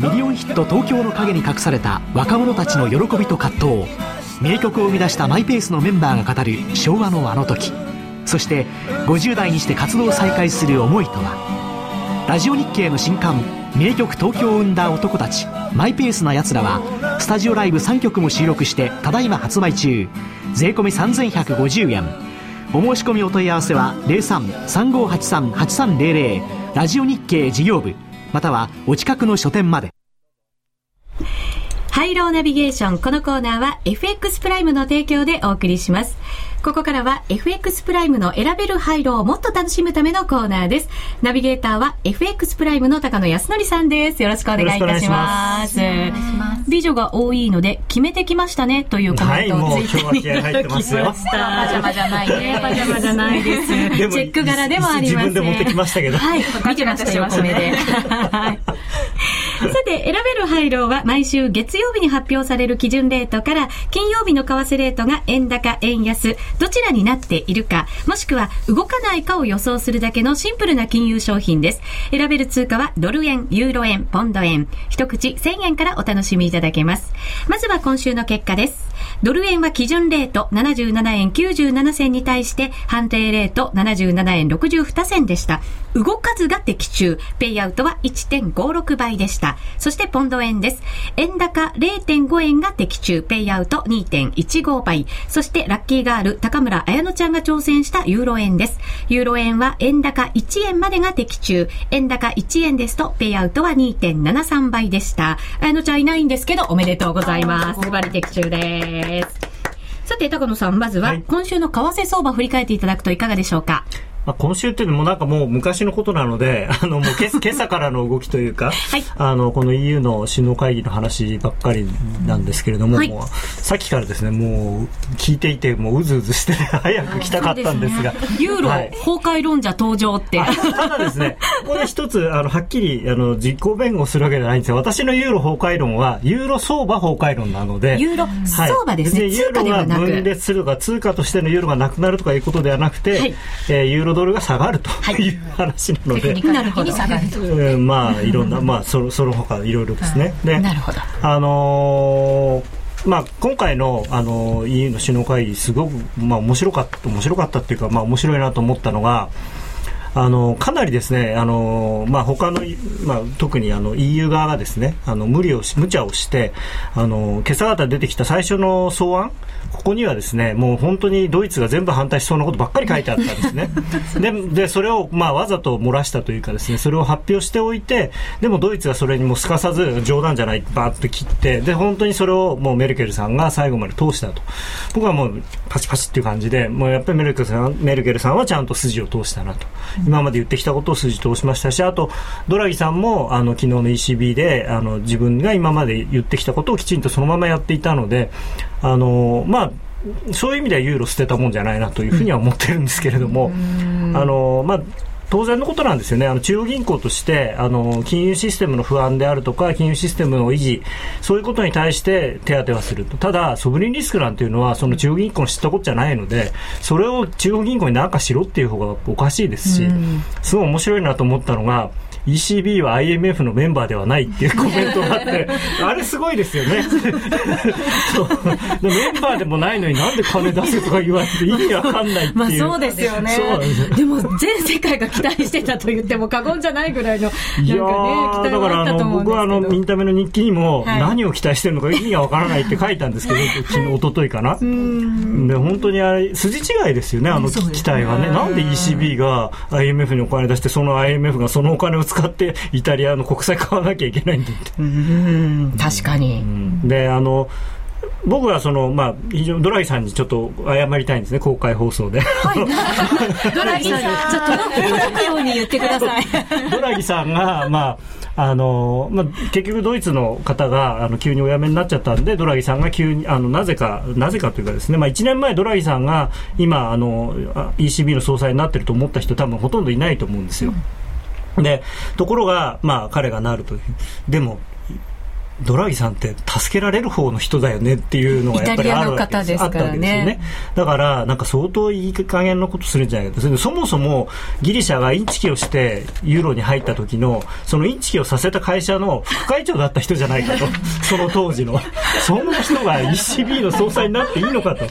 Speaker 7: ミリオンヒット東京の陰に隠された若者たちの喜びと葛藤。名曲を生み出したマイペースのメンバーが語る昭和のあの時。そして50代にして活動を再開する思いとは。ラジオ日経の新刊名曲東京を生んだ男たち。マイペースな奴らはスタジオライブ3曲も収録してただいま発売中。税込3150円。お申し込みお問い合わせは03-3583-8300ラジオ日経事業部。またはお近くの書店まで。
Speaker 1: ハイローナビゲーション。このコーナーは FX プライムの提供でお送りします。ここからは FX プライムの選べる廃炉をもっと楽しむためのコーナーです。ナビゲーターは FX プライムの高野康則さんです。よろしくお願いいたします。美女が多いので決めてきましたねというコメントをついていた だきました。パ
Speaker 3: ジャマじゃないね。
Speaker 1: パジャマじゃないです。チェック柄でもあります。自分
Speaker 6: で持ってきましたけど。
Speaker 1: はい、見てましたよ、米で。さて、選べる配慮は毎週月曜日に発表される基準レートから、金曜日の為替レートが円高、円安、どちらになっているか、もしくは動かないかを予想するだけのシンプルな金融商品です。選べる通貨はドル円、ユーロ円、ポンド円、一口1000円からお楽しみいただけます。まずは今週の結果です。ドル円は基準レート77円97銭に対して判定レート77円62銭でした。動かずが的中。ペイアウトは1.56倍でした。そしてポンド円です。円高0.5円が的中。ペイアウト2.15倍。そしてラッキーガール高村彩乃ちゃんが挑戦したユーロ円です。ユーロ円は円高1円までが的中。円高1円ですとペイアウトは2.73倍でした。彩乃ちゃんいないんですけどおめでとうございます。ズバリ的中です。さて、高野さん、まずは、今週の為替相場を振り返っていただくといかがでしょうか？
Speaker 6: まあ、今週っていうのもなんかもう昔のことなので、あのもう今 今朝からの動きというか、はい、あのこの EU の首脳会議の話ばっかりなんですけれども、はい、もうさっきからですね、もう聞いていて、もううずうずして 早く来たかったんですが。
Speaker 1: すね、ユーロ、はい、崩壊論者登場って。
Speaker 6: ただですね、ここで一つ、あの、はっきり、あの、実行弁護するわけじゃないんですよ。私のユーロ崩壊論は、ユーロ相場崩壊論なので。
Speaker 1: ユーロ相場ですね。
Speaker 6: ユーロが分裂するとか、通貨としてのユーロがなくなるとかいうことではなくて、はい、えー、ユーロドルが下がると。いう話なので、
Speaker 1: なるほど。
Speaker 6: えー、まあいろんなまあそのその他いろいろですね。
Speaker 1: で、なるほど。
Speaker 6: あのーまあ、今回のあの EU の首脳会議すごく、まあ、面白かった面白かったっていうか、まあ、面白いなと思ったのがあのかなりですねあの、まあ、他の、まあ、特にあの EU 側がですねあの無理をし無茶をしてあの今朝方出てきた最初の草案ここにはですねもう本当にドイツが全部反対しそうなことばっかり書いてあったんですね。ででそれを、まあ、わざと漏らしたというかですねそれを発表しておいてでもドイツがそれにもすかさず冗談じゃないバーッと切ってで本当にそれをもうメルケルさんが最後まで通したと。僕はもうパチパチっていう感じでもうやっぱりメルケルさんメルケルさんはちゃんと筋を通したなと今まで言ってきたことを筋通しましたしあとドラギさんもあの昨日の ECB であの自分が今まで言ってきたことをきちんとそのままやっていたのであのまあそういう意味ではユーロ捨てたもんじゃないなというふうには思ってるんですけれども、あのまあ当然のことなんですよね、あの中央銀行としてあの金融システムの不安であるとか、金融システムの維持、そういうことに対して手当てはすると、ただ、ソブリンリスクなんていうのは、その中央銀行の知ったことじゃないので、それを中央銀行に何かしろっていう方がおかしいですし、すごい面白いなと思ったのが、ECB は IMF のメンバーではないっていうコメントがあって あれすごいですよね。メンバーでもないのになんで金出せとか言われて意味わかんないっていう。まあ
Speaker 1: そうですよね。でも全世界が期待してたと言っても過言じゃないぐらいのいや
Speaker 6: だからあの僕はあのインタメの日記にも何を期待してるのか意味がわからないって 書いたんですけど昨日一昨日かな。で本当にあれ筋違いですよねあの期待はね。なんで ECB が IMF にお金出してその IMF がそのお金を使ってイタリアの国債買わなきゃいけないんだって。
Speaker 1: うん。確かに、
Speaker 6: であの僕はその、まあ、非常にドラギさんにちょっと謝りたいんですね、公開放送で。はい、
Speaker 1: ドラギさん、ちょっと届くように言ってください。
Speaker 6: ドラギさんが、まあ、あの、まあ、結局ドイツの方が、あの、急にお辞めになっちゃったんで、ドラギさんが急に、あの、なぜか、なぜかというかですね、まあ、1年前ドラギさんが、今、あの、ECB の総裁になってると思った人多分ほとんどいないと思うんですよ。うんで、ところが、まあ、彼がなるという。でも、ドラギさんって助けられる方の人だよねっていうのがやっぱりあるわけです。
Speaker 1: ですからね。
Speaker 6: あったわけですよね。だからなんか相当いい加減なことするんじゃないかと。そもそもギリシャがインチキをしてユーロに入った時のそのインチキをさせた会社の副会長だった人じゃないかと。その当時の。そんな人が ECB の総裁になっていいのかと。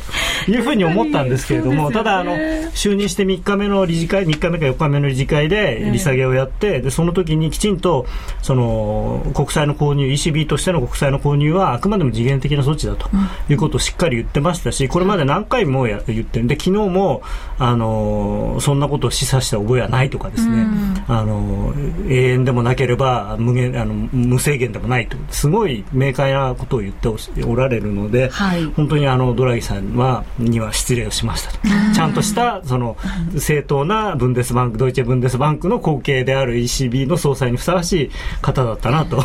Speaker 6: いうふうに思ったんですけれども、ただあの就任して3日目の理事会3日目か4日目の理事会で利下げをやってでその時にきちんとその国債の購入 ECB としての国債の購入はあくまでも次元的な措置だということをしっかり言ってましたしこれまで何回もや言ってる。んで昨日もあのそんなことを示唆した覚えはないとかですね、あの永遠でもなければ無限あの無制限でもないとすごい明快なことを言っておられるので、
Speaker 1: はい。
Speaker 6: 本当にあのドラギさんはには失礼をしましたと。ちゃんとしたその正当なブンデスバンク Deutsche Bundesbank の後継である ECB の総裁にふさわしい方だったなと。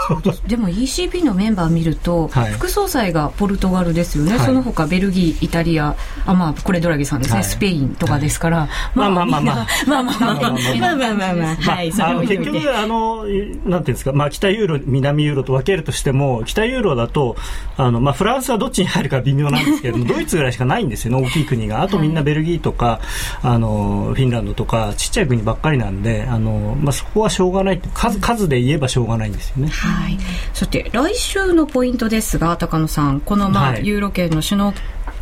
Speaker 1: でも ECB のメンバー見ると、
Speaker 6: はい。
Speaker 1: 副総裁がポルトガルですよね、
Speaker 6: はい。
Speaker 1: その他ベルギー、イタリア、あまあ、これドラギさんですね、
Speaker 6: はい。
Speaker 1: スペインとかですから、
Speaker 6: まあまあまあまあ
Speaker 1: まあまあまあまあまあまあまあまあ、はい、それ
Speaker 6: あの結。局あの、なんていうんですか、まあ、北ユーロ、南ユーロと分けるとしても、北ユーロだと、あのまあ、フランスはどっちに入るか微妙なんですけれども、ドイツぐらいしかないんですよね、大きい国が。あとみんなベルギーとか、あのフィンランドとか、ちっちゃい国ばっかりなんで、あのまあ、そこはしょうがない数、数で言えばしょうがないんですよね。
Speaker 1: はい、そして来週のポイントですが高野さんこの、まあ
Speaker 6: はい
Speaker 1: ユーロ圏の首脳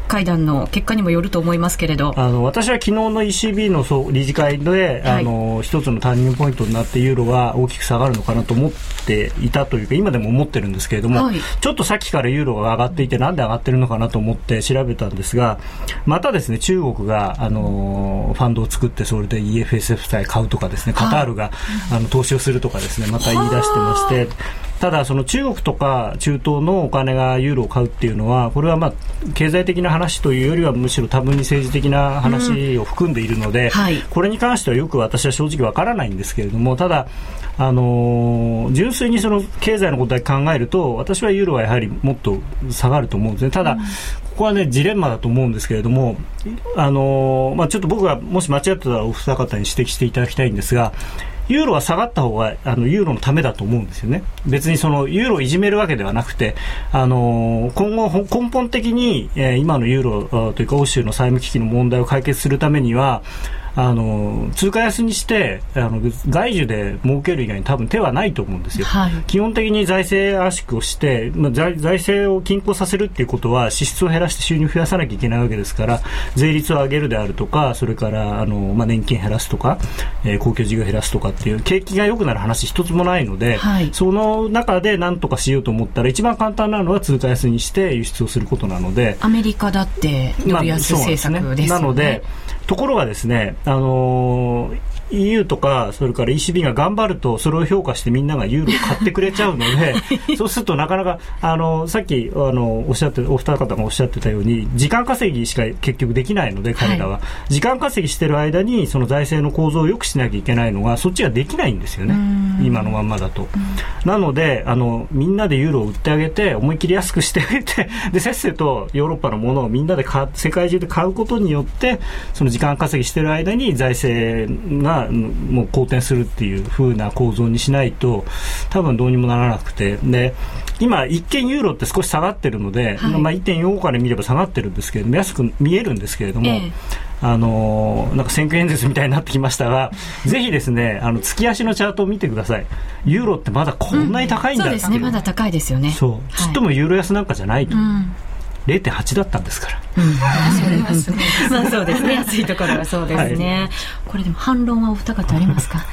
Speaker 1: 会談の結果にもよると思いますけれど。
Speaker 6: あの私は昨日の ECB の総理事会で、
Speaker 1: はい。
Speaker 6: あの一つのターニングポイントになってユーロが大きく下がるのかなと思っていたというか今でも思ってるんですけれども、
Speaker 1: はい。
Speaker 6: ちょっとさっきからユーロが上がっていてなんで上がってるのかなと思って調べたんですがまたですね中国があのファンドを作ってそれで EFSF 債買うとかですねカタールが、あの投資をするとかですねまた言い出してまして。ただ、その中国とか中東のお金がユーロを買うっていうのは、これはまあ経済的な話というよりは、むしろ多分に政治的な話を含んでいるので、
Speaker 1: はい
Speaker 6: これに関してはよく私は正直わからないんですけれども、ただ、あのー純粋にその経済のことだけ考えると、私はユーロはやはりもっと下がると思うんですね。ただ、ここはね、ジレンマだと思うんですけれども、あのーまあ、ちょっと僕がもし間違ってたらお二方に指摘していただきたいんですが、ユーロは下がった方があのユーロのためだと思うんですよね。別にそのユーロをいじめるわけではなくて、あの今後根本的に、え今のユーロというか欧州の債務危機の問題を解決するためには、あの通貨安にしてあの外需で儲ける以外に多分手はないと思うんですよ。
Speaker 1: はい
Speaker 6: 基本的に財政圧縮をして、まあ、財財政を均衡させるっていうことは支出を減らして収入を増やさなきゃいけないわけですから税率を上げるであるとかそれからあの、まあ、年金減らすとか、えー公共事業減らすとかっていう景気が良くなる話一つもないので、
Speaker 1: はい
Speaker 6: その中で何とかしようと思ったら一番簡単なのは通貨安にして輸出をすることなので。
Speaker 1: アメリカだってドル安政策ですよね,、
Speaker 6: なので、ところがですね、あのー EU とかそれから ECB が頑張るとそれを評価してみんながユーロを買ってくれちゃうので そうするとなかなかあのさっきあのおっしゃってお二方がおっしゃってたように時間稼ぎしか結局できないので彼らは、時間稼ぎしてる間にその財政の構造を良くしなきゃいけないのがそっちができないんですよね。今のまんまだと、なのであのみんなでユーロを売ってあげて思い切り安くしてあげてでせっせとヨーロッパのものをみんなで世界中で買うことによってその時間稼ぎしてる間に財政がうんもう好転するっていう風な構造にしないと多分どうにもならなくて。で今一見ユーロって少し下がってるので、
Speaker 1: はい。
Speaker 6: まあ、1.45から見れば下がってるんですけれども安く見えるんですけれども、
Speaker 1: ええ。
Speaker 6: あのーなんか選挙演説みたいになってきましたが、ぜひですね、あの月足のチャートを見てください。ユーロってまだこんなに高いんだう。
Speaker 1: そうですね。まだ高いですよね。
Speaker 6: そう。
Speaker 1: はい。
Speaker 6: ちっともユーロ安なんかじゃないと。
Speaker 1: うん
Speaker 6: 0.8だったんですから。
Speaker 1: まあそうですね。安いところはそうですね、これでも反論はお二方ありますか？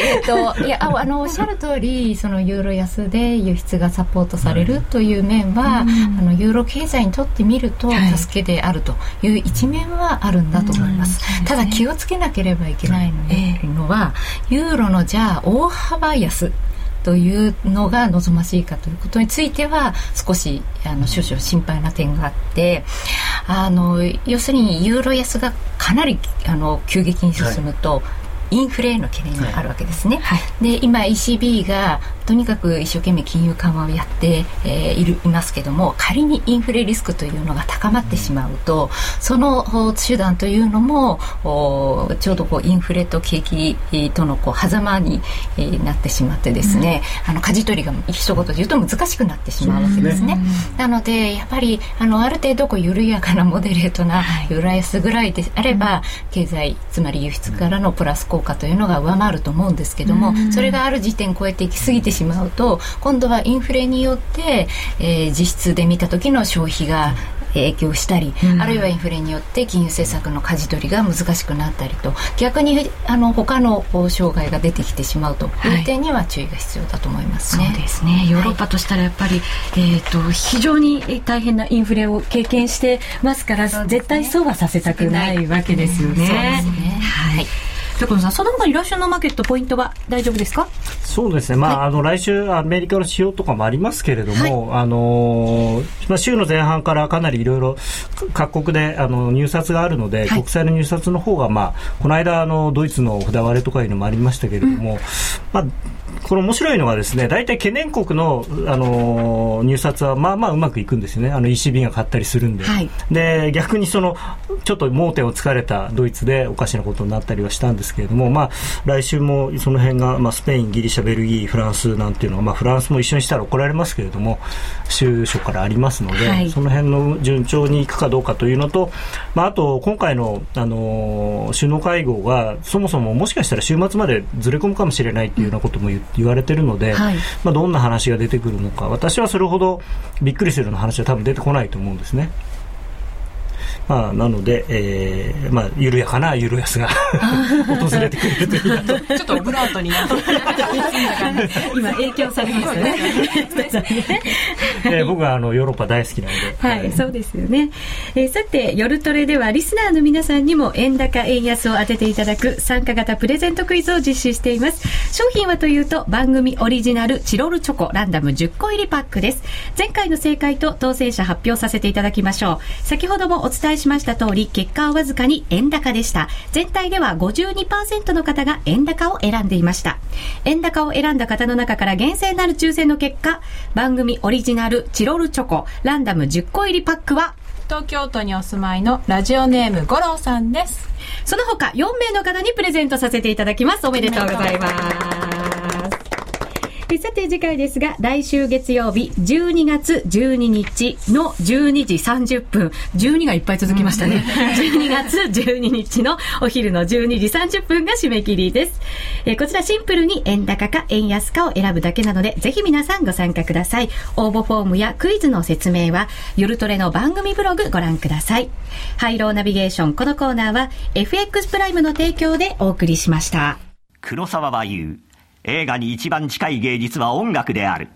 Speaker 3: えっといやあのおっしゃる通りそのユーロ安で輸出がサポートされるという面は、あのユーロ経済にとってみると助けであるという一面はあるんだと思います、ただ気をつけなければいけないの,、
Speaker 1: え
Speaker 3: のはユーロのじゃあ大幅安というのが望ましいかということについては少しあの少々心配な点があってあの要するにユーロ安がかなりあの急激に進むと、インフレへの懸念があるわけですね、で今 ECB がとにかく一生懸命金融緩和をやって、えー、いるいますけども仮にインフレリスクというのが高まってしまうとその手段というのもちょうどこうインフレと景気とのこう狭間に、えー、なってしまってですね、うん、あの舵取りが一言で言うと難しくなってしまうわけですね。なのでやっぱりあのある程度こう緩やかなモデレートなユーラ安ぐらいであれば、経済つまり輸出からのプラス効果というのが上回ると思うんですけども、それがある時点超えていき過ぎてしまうと今度はインフレによって、えー、実質で見た時の消費が影響したり、うん、あるいはインフレによって金融政策の舵取りが難しくなったりと逆にあの他の障害が出てきてしまうとい。う点には注意が必要だと思いますね。
Speaker 1: そうですね。ヨーロッパとしたらやっぱり、はい、えーと、非常に大変なインフレを経験してますから、ね、絶対そうはさせたくないわけですよね。うん、そうですね。はい高野さん、その他に来週のマーケットポイントは大丈夫ですか？
Speaker 6: そうですね、まあ、はい、あの来週、アメリカの指標とかもありますけれども、はい、あのまあ、週の前半からかなりいろいろ各国であの入札があるので、はい、国債の入札の方がまあ、この間あの、ドイツの札割れとかいうのもありましたけれども、うん、まあ、これ面白いのはですね、大体懸念国の、あの入札はまあまあうまくいくんですよね。あの ECB が買ったりするんで。はい、で、逆にその、ちょっと盲点をつかれたドイツでおかしなことになったりはしたんですけれども、まあ、来週もその辺が、まあ、スペイン、ギリシャ、ベルギー、フランスなんていうのは、まあ、フランスも一緒にしたら怒られますけれども、週初からありますので、はい、その辺の順調にいくかどうかというのと、まあ、あと、今回の、あの首脳会合が、そもそももしかしたら週末までずれ込むかもしれないというようなことも言言われてるので、はい、まあ、どんな話が出てくるのか私はそれほどびっくりするような話は多分出てこないと思うんですね。まあ、なので、えー、まあ、緩やかな緩安が 訪れてくれるという
Speaker 4: と。ちょっとオブラートになって
Speaker 1: 今、影響されますよね。
Speaker 6: えー、僕はあのヨーロッパ大好きなので。
Speaker 1: はい、はい、そうですよね。えー、さて、夜トレではリスナーの皆さんにも円高円安を当てていただく参加型プレゼントクイズを実施しています。商品はというと、番組オリジナルチロルチョコランダム10個入りパックです。前回の正解と当選者発表させていただきましょう。先ほどもお伝えしました通り、結果はわずかに円高でした。全体では52%の方が円高を選んでいました。円高を選んだ方の中から厳正なる抽選の結果、番組オリジナルチロルチョコランダム10個入りパックは、
Speaker 4: 東京都にお住まいのラジオネーム五郎さんです。
Speaker 1: その他4名の方にプレゼントさせていただきます。おめでとうございます。さて次回ですが、来週月曜日、12月12日の12時30分、12がいっぱい続きましたね。12月12日のお昼の12時30分が締め切りです。えー、こちらシンプルに円高か円安かを選ぶだけなので、ぜひ皆さんご参加ください。応募フォームやクイズの説明は、夜トレの番組ブログご覧ください。ハイローナビゲーション、このコーナーは FX プライムの提供でお送りしました。
Speaker 8: 黒沢は言う。映画に一番近い芸術は音楽である。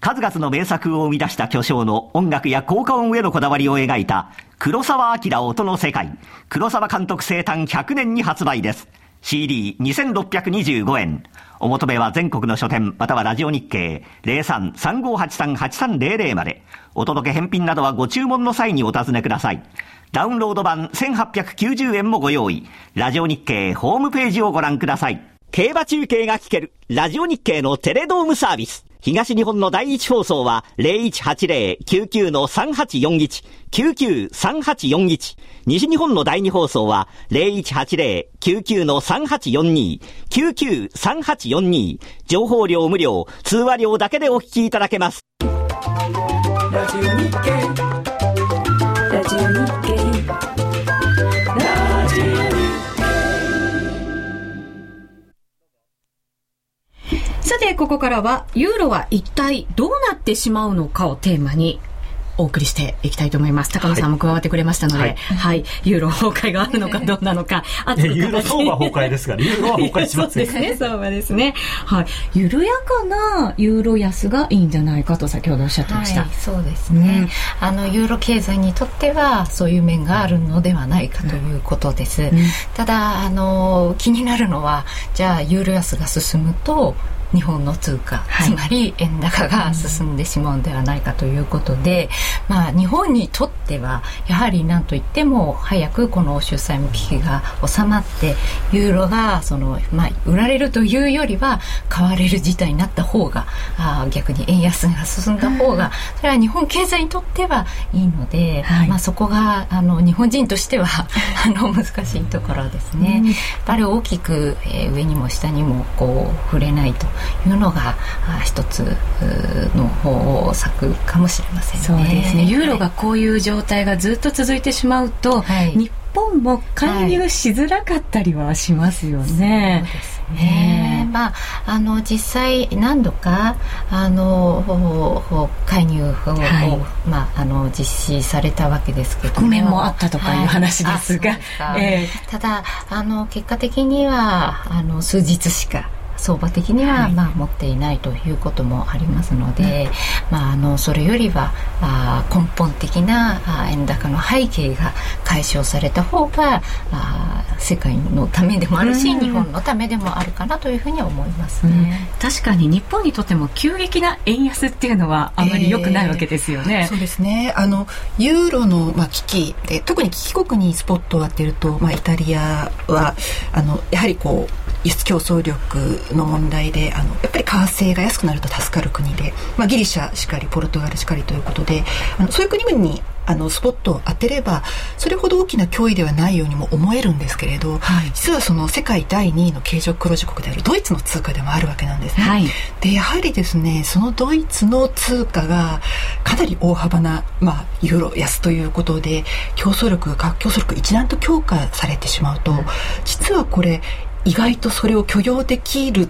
Speaker 8: 数々の名作を生み出した巨匠の音楽や効果音へのこだわりを描いた黒沢明音の世界黒沢監督生誕100年に発売です。CD2625 円。お求めは全国の書店またはラジオ日経03-3583-8300まで。お届け返品などはご注文の際にお尋ねください。ダウンロード版1890円もご用意。ラジオ日経ホームページをご覧ください。競馬中継が聞ける、ラジオ日経のテレドームサービス。東日本の第一放送は0180-99-3841、99-3841。西日本の第二放送は0180-99-3842 99-3842。情報量無料、通話料だけでお聞きいただけます。ラジオ日経
Speaker 1: さて、ここからは、ユーロは一体どうなってしまうのかをテーマにお送りしていきたいと思います。高野さんも加わってくれましたので、はい、はい、ユーロ崩壊があるのかどうなのか、
Speaker 6: あとユーロ相場崩壊ですから、ユーロは崩壊します
Speaker 1: そうですね、相場ですね。はい。緩やかなユーロ安がいいんじゃないかと先ほどおっしゃってました。はい、
Speaker 3: そうですね、うん、あの、ユーロ経済にとっては、そういう面があるのではないかということです。うん、ただ、あの、気になるのは、じゃあ、ユーロ安が進むと、日本の通貨、はい、つまり円高が進んでしまうんではないかということで、まあ、日本にとってはやはり何といっても早くこの欧州債務危機が収まってユーロがその、まあ、売られるというよりは買われる事態になった方があ逆に円安が進んだ方がそれは日本経済にとってはいいので、はい、まあ、そこがあの日本人としては あの難しいところですね。やっぱり大きく、えー、上にも下にもこう触れないというのが一つの方策かもしれませんね。
Speaker 1: そうですね。ユーロがこういう状態がずっと続いてしまうと、はい、日本も介入しづらかったりはしますよね。はい、そうです
Speaker 3: ね、まあ、あの実際何度かあの介入を、はい、まあ、あの実施されたわけですけど
Speaker 1: 覆面もあったとかいう話ですが、
Speaker 3: はい。えー、ただあの結果的にはあの数日しか相場的には、まあ、持っていないということもありますので、まあ、あのそれよりはあ根本的なあ円高の背景が解消された方があ世界のためでもあるし、日本のためでもあるかなというふうに思いますね、
Speaker 1: 確かに日本にとっても急激な円安っていうのはあまり良くないわけですよね。
Speaker 2: えー、そうですね。あのユーロの、まあ、危機で特に危機国にスポットを当てると、まあ、イタリアはあのやはりこう輸出競争力の問題であのやっぱり為替が安くなると助かる国で、まあ、ギリシャしかりポルトガルしかりということであのそういう国々にあのスポットを当てればそれほど大きな脅威ではないようにも思えるんですけれど、はい、実はその世界第2位の経常黒字国であるドイツの通貨でもあるわけなんですね。はい、でやはりですねそのドイツの通貨がかなり大幅な、まあ、ユーロ安ということで競争力が競争力一段と強化されてしまうと、実はこれ意外とそれを許容できる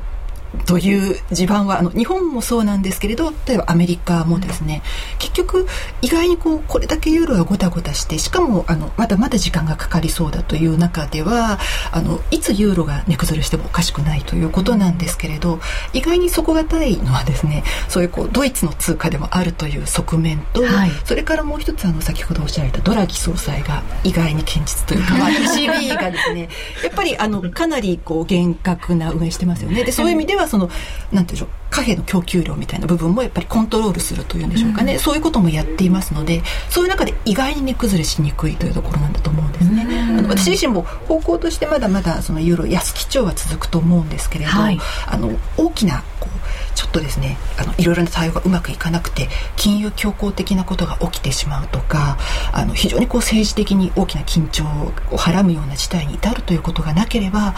Speaker 2: という地盤はあの日本もそうなんですけれど例えばアメリカもですね、うん、結局意外にこうこれだけユーロがごたごたしてしかもあのまだまだ時間がかかりそうだという中ではあのいつユーロが値崩れしてもおかしくないということなんですけれど意外に底堅いのはですねそういうこうドイツの通貨でもあるという側面と、はい、それからもう一つあの先ほどおっしゃられたドラギ総裁が意外に堅実というか、まあ、ECB がですねやっぱりあのかなりこう厳格な運営してますよね。でそういう意味ではそのなんていうんでしょう貨幣の供給量みたいな部分もやっぱりコントロールするというんでしょうかね、うん、そういうこともやっていますのでそういう中で意外に値崩れしにくいというところなんだと思うんですね、うん、あの私自身も方向としてまだまだそのユーロ安基調は続くと思うんですけれど、はい、あの大きなこうちょっとですねあのいろいろな対応がうまくいかなくて金融強硬的なことが起きてしまうとかあの非常にこう政治的に大きな緊張をはらむような事態に至るということがなければ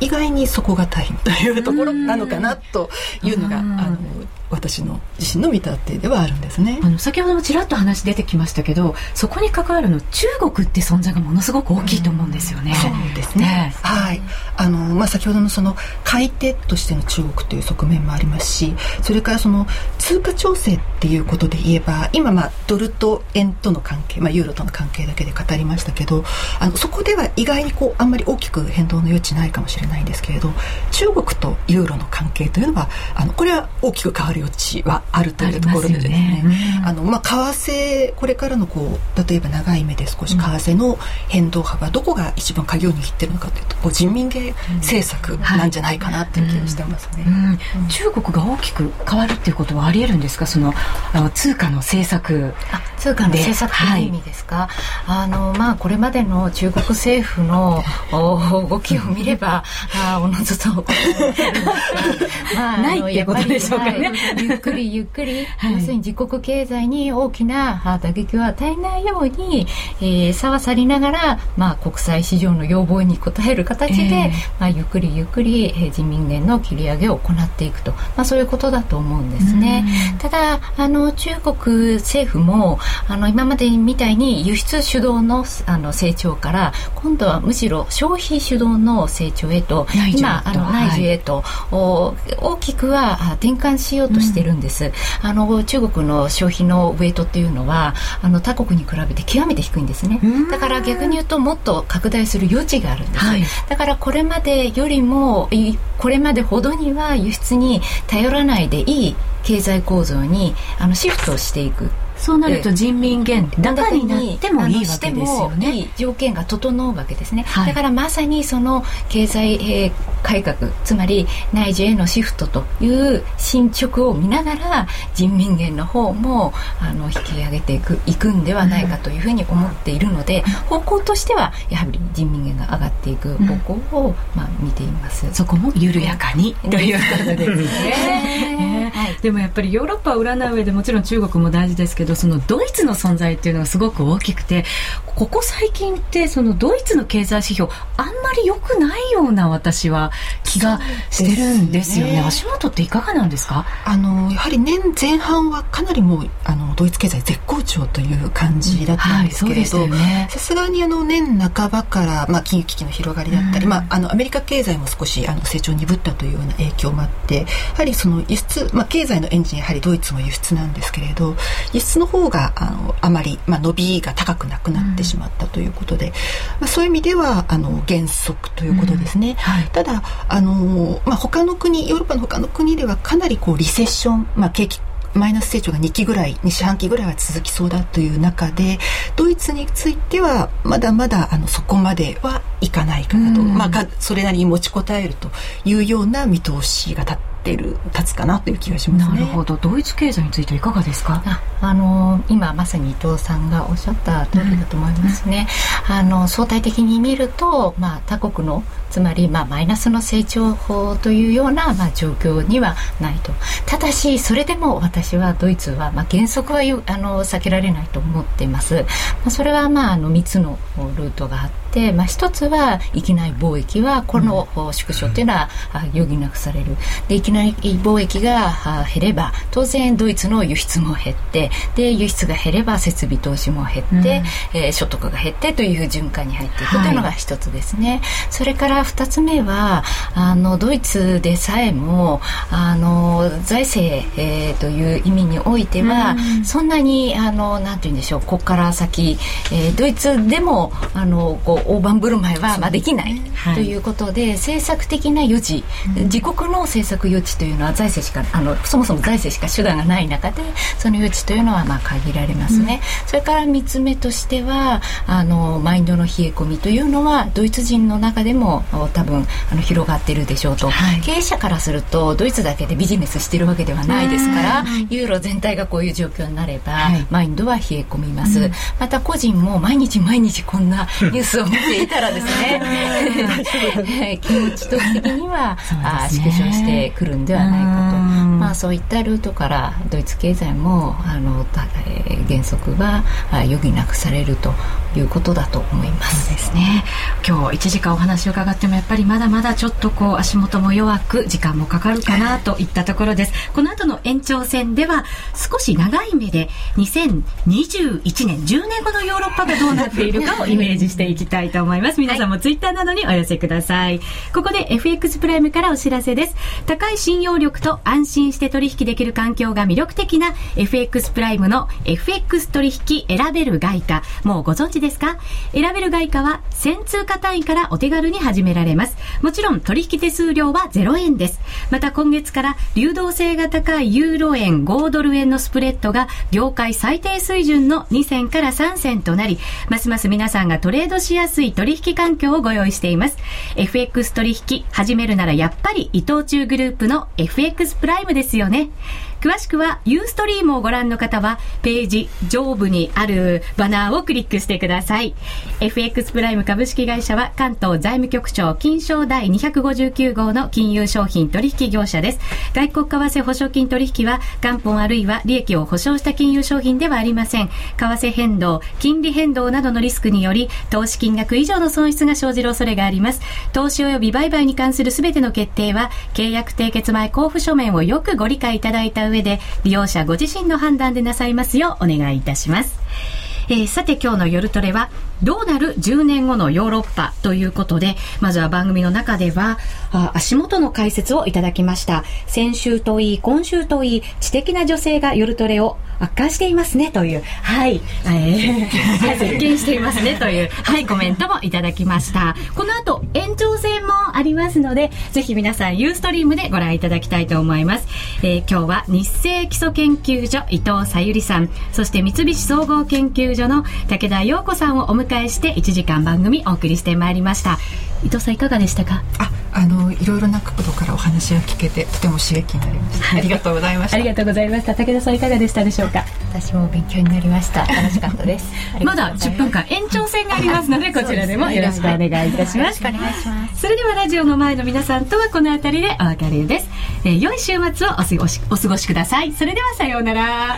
Speaker 2: 意外にそこが大変というところなのかなというのがあの私の自身の見立てではあるんですね。
Speaker 1: あの先ほどもちらっと話出てきましたけどそこに関わるの中国って存在がものすごく大きいと思うんですよね。
Speaker 2: そうですね、はい。あのまあ、先ほどのその買い手としての中国という側面もありますしそれからその通貨調整っていうことで言えば今まあドルと円との関係、まあ、ユーロとの関係だけで語りましたけどあのそこでは意外にこうあんまり大きく変動の余地ないかもしれないんですけれど中国とユーロの関係というのはあのこれは大きく変わる余地はあるというところでですね、ね、あのまあ、為替これからのこう例えば長い目で少し為替の変動幅、どこが一番鍵を握ってるのかというとこう人民元政策なんじゃないかなっていう気がしてますね、うん。
Speaker 1: うん、中国が大きく変わるっていうことはありえるんですか？そのあの通貨の政策。
Speaker 3: あ通貨の政策という意味ですか、はい、あのまあこれまでの中国政府の動きを見ればあおのずと
Speaker 1: まあ、ないってことでしょうかね、
Speaker 3: ゆっくりゆっくり、はい、要するに自国経済に大きな打撃を与えないように、えー、差は去りながら、まあ、国際市場の要望に応える形で、えー、まあ、ゆっくりゆっくり、えー、人民元の切り上げを行っていくと、まあ、そういうことだと思うんですね。ただあの中国政府もあの今までみたいに輸出主導のあの成長から今度はむしろ消費主導の成長へと今あの内需へと、はい、大きくは転換しようとしてるんです、うん、あの中国の消費のウェイトっていうのはあの他国に比べて極めて低いんですね。だから逆に言うともっと拡大する余地があるんです、はい、だからこれまでよりもこれまでほどには輸出に頼らないでいい経済構造にあのシフトしていく
Speaker 1: そうなると人民元高になってもいいわけですよね。いい
Speaker 3: 条件が整うわけですね、はい、だからまさにその経済、えー、改革つまり内需へのシフトという進捗を見ながら人民元の方もあの引き上げていくいくんではないかというふうに思っているので、うん、方向としてはやはり人民元が上がっていく方向を、まあ、見ています。
Speaker 1: そこも緩やかにということですね。はい、でもやっぱりヨーロッパを占う上でもちろん中国も大事ですけどそのドイツの存在っていうのがすごく大きくてここ最近ってそのドイツの経済指標あんまり良くないような私は気がしてるんですよね、ね、足元っていかがなんですか？
Speaker 2: あのやはり年前半はかなりもうあのドイツ経済絶好調という感じだったんですけれどさすがにあの年半ばから、まあ、金融危機の広がりだったり、うん、まあ、あのアメリカ経済も少しあの成長鈍ったというような影響もあってやはりその輸出、まあ、経済のエンジンやはりドイツも輸出なんですけれど輸出の方があのあまり、まあ、伸びが高くなくなってしまったということで、うん、まあ、そういう意味ではあの減速ということですね、うん。はい、ただあの、まあ、他の国ヨーロッパの他の国ではかなりこうリセッション、まあ、景気マイナス成長が2期ぐらい2四半期ぐらいは続きそうだという中でドイツについてはまだまだあのそこまではいかないかなと、まあ、それなりに持ちこたえるというような見通しが立ってってる立つかなという気がします、
Speaker 1: ね、なるほど。ドイツ経済についていかがですか？
Speaker 3: ああの今まさに伊藤さんがおっしゃった通りだと思いますね、うん、あの相対的に見ると、まあ、他国のつまり、まあ、マイナスの成長法というような、まあ、状況にはないと。ただしそれでも私はドイツは、まあ、原則はあの避けられないと思っています、まあ、それは、まあ、あの3つのルートがあって、まあ、1つは域内貿易はこの縮小というのは余儀なくされる。で域内貿易が減れば当然ドイツの輸出も減ってで輸出が減れば設備投資も減って、うん、えー、所得が減ってという循環に入っていくというのが1つですね、はい、それから2つ目はあのドイツでさえもあの財政、えー、という意味においては、うん、そんなにあのなんて言うんでしょうここから先、えー、ドイツでもあのこう大盤振る舞いは、まあ、できない、ということで政策的な余地、うん、自国の政策余地というのは財政しかあのそもそも財政しか手段がない中でその余地というのはまあ限られますね、うん、それから3つ目としてはあのマインドの冷え込みというのはドイツ人の中でも多分あの広がっているでしょうと、はい、経営者からするとドイツだけでビジネスしてるわけではないですからユーロ全体がこういう状況になれば、はい、マインドは冷え込みます、うん、また個人も毎日毎日こんなニュースを見ていたらですね。気持ちと的には、ね、あ縮小してくるんではないかと、まあ、そういったルートからドイツ経済もあの、えー、原則は余儀なくされるということだと思います。
Speaker 1: そうですね。今日1時間お話を伺ってもやっぱりまだまだちょっとこう足元も弱く時間もかかるかなといったところです。この後の延長戦では少し長い目で2021年10年後のヨーロッパがどうなっているかをイメージしていきたいと思います。皆さんもツイッターなどにお寄せください。ここで FX プライムからお知らせです。高い信用力と安心して取引できる環境が魅力的な FX プライムの FX 取引選べる外貨。もうご存知ですか？選べる外貨は1000通貨単位からお手軽に始められます。もちろん取引手数料は0円です。また今月から流動性が高いユーロ円、5ドル円のスプレッドが業界最低水準の2銭から3銭となり、ますます皆さんがトレードしやすい取引環境をご用意しています。FX 取引始めるならやっぱり伊藤忠グループの FX プライムですよね。詳しくはユーストリームをご覧の方はページ上部にあるバナーをクリックしてください。FX プライム株式会社は関東財務局長金賞第259号の金融商品取引業者です。外国為替保証金取引は元本あるいは利益を保証した金融商品ではありません。為替変動金利変動などのリスクにより投資金額以上の損失が生じる恐れがあります。投資及び売買に関するすべての決定は契約締結前交付書面をよくご理解いただいた上で利用者ご自身の判断でなさいますようお願いいたします。えー、さて今日の夜トレはどうなる10年後のヨーロッパということで、まずは番組の中では、足元の解説をいただきました。先週といい、今週といい、知的な女性が夜トレを悪化していますねという、はい、えー、接見していますねという、はい、コメントもいただきました。この後、延長戦もありますので、ぜひ皆さん、ユーストリームでご覧いただきたいと思います。えー、今日は日清基礎研究所伊藤さゆりさん、そして三菱総合研究所の武田陽子さんをお迎えして1時間番組お送りしてまいりました。伊藤さんいかがでしたか？
Speaker 2: ああのいろいろな角度からお話が聞けてとても刺激になりました、ありがとうございました。
Speaker 1: ありがとうございました。武田さんいかがでしたでしょうか？
Speaker 3: 私も勉強になりました。楽しかったです。
Speaker 1: まだ10分間延長戦がありますのでこちらでもよろしくお願いいたします。
Speaker 3: お願いします。
Speaker 1: それではラジオの前の皆さんとはこの辺りでお別れです、えー、良い週末をお過ごしお過ごしください。それではさようなら。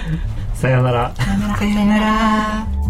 Speaker 6: さようなら。
Speaker 2: さようなら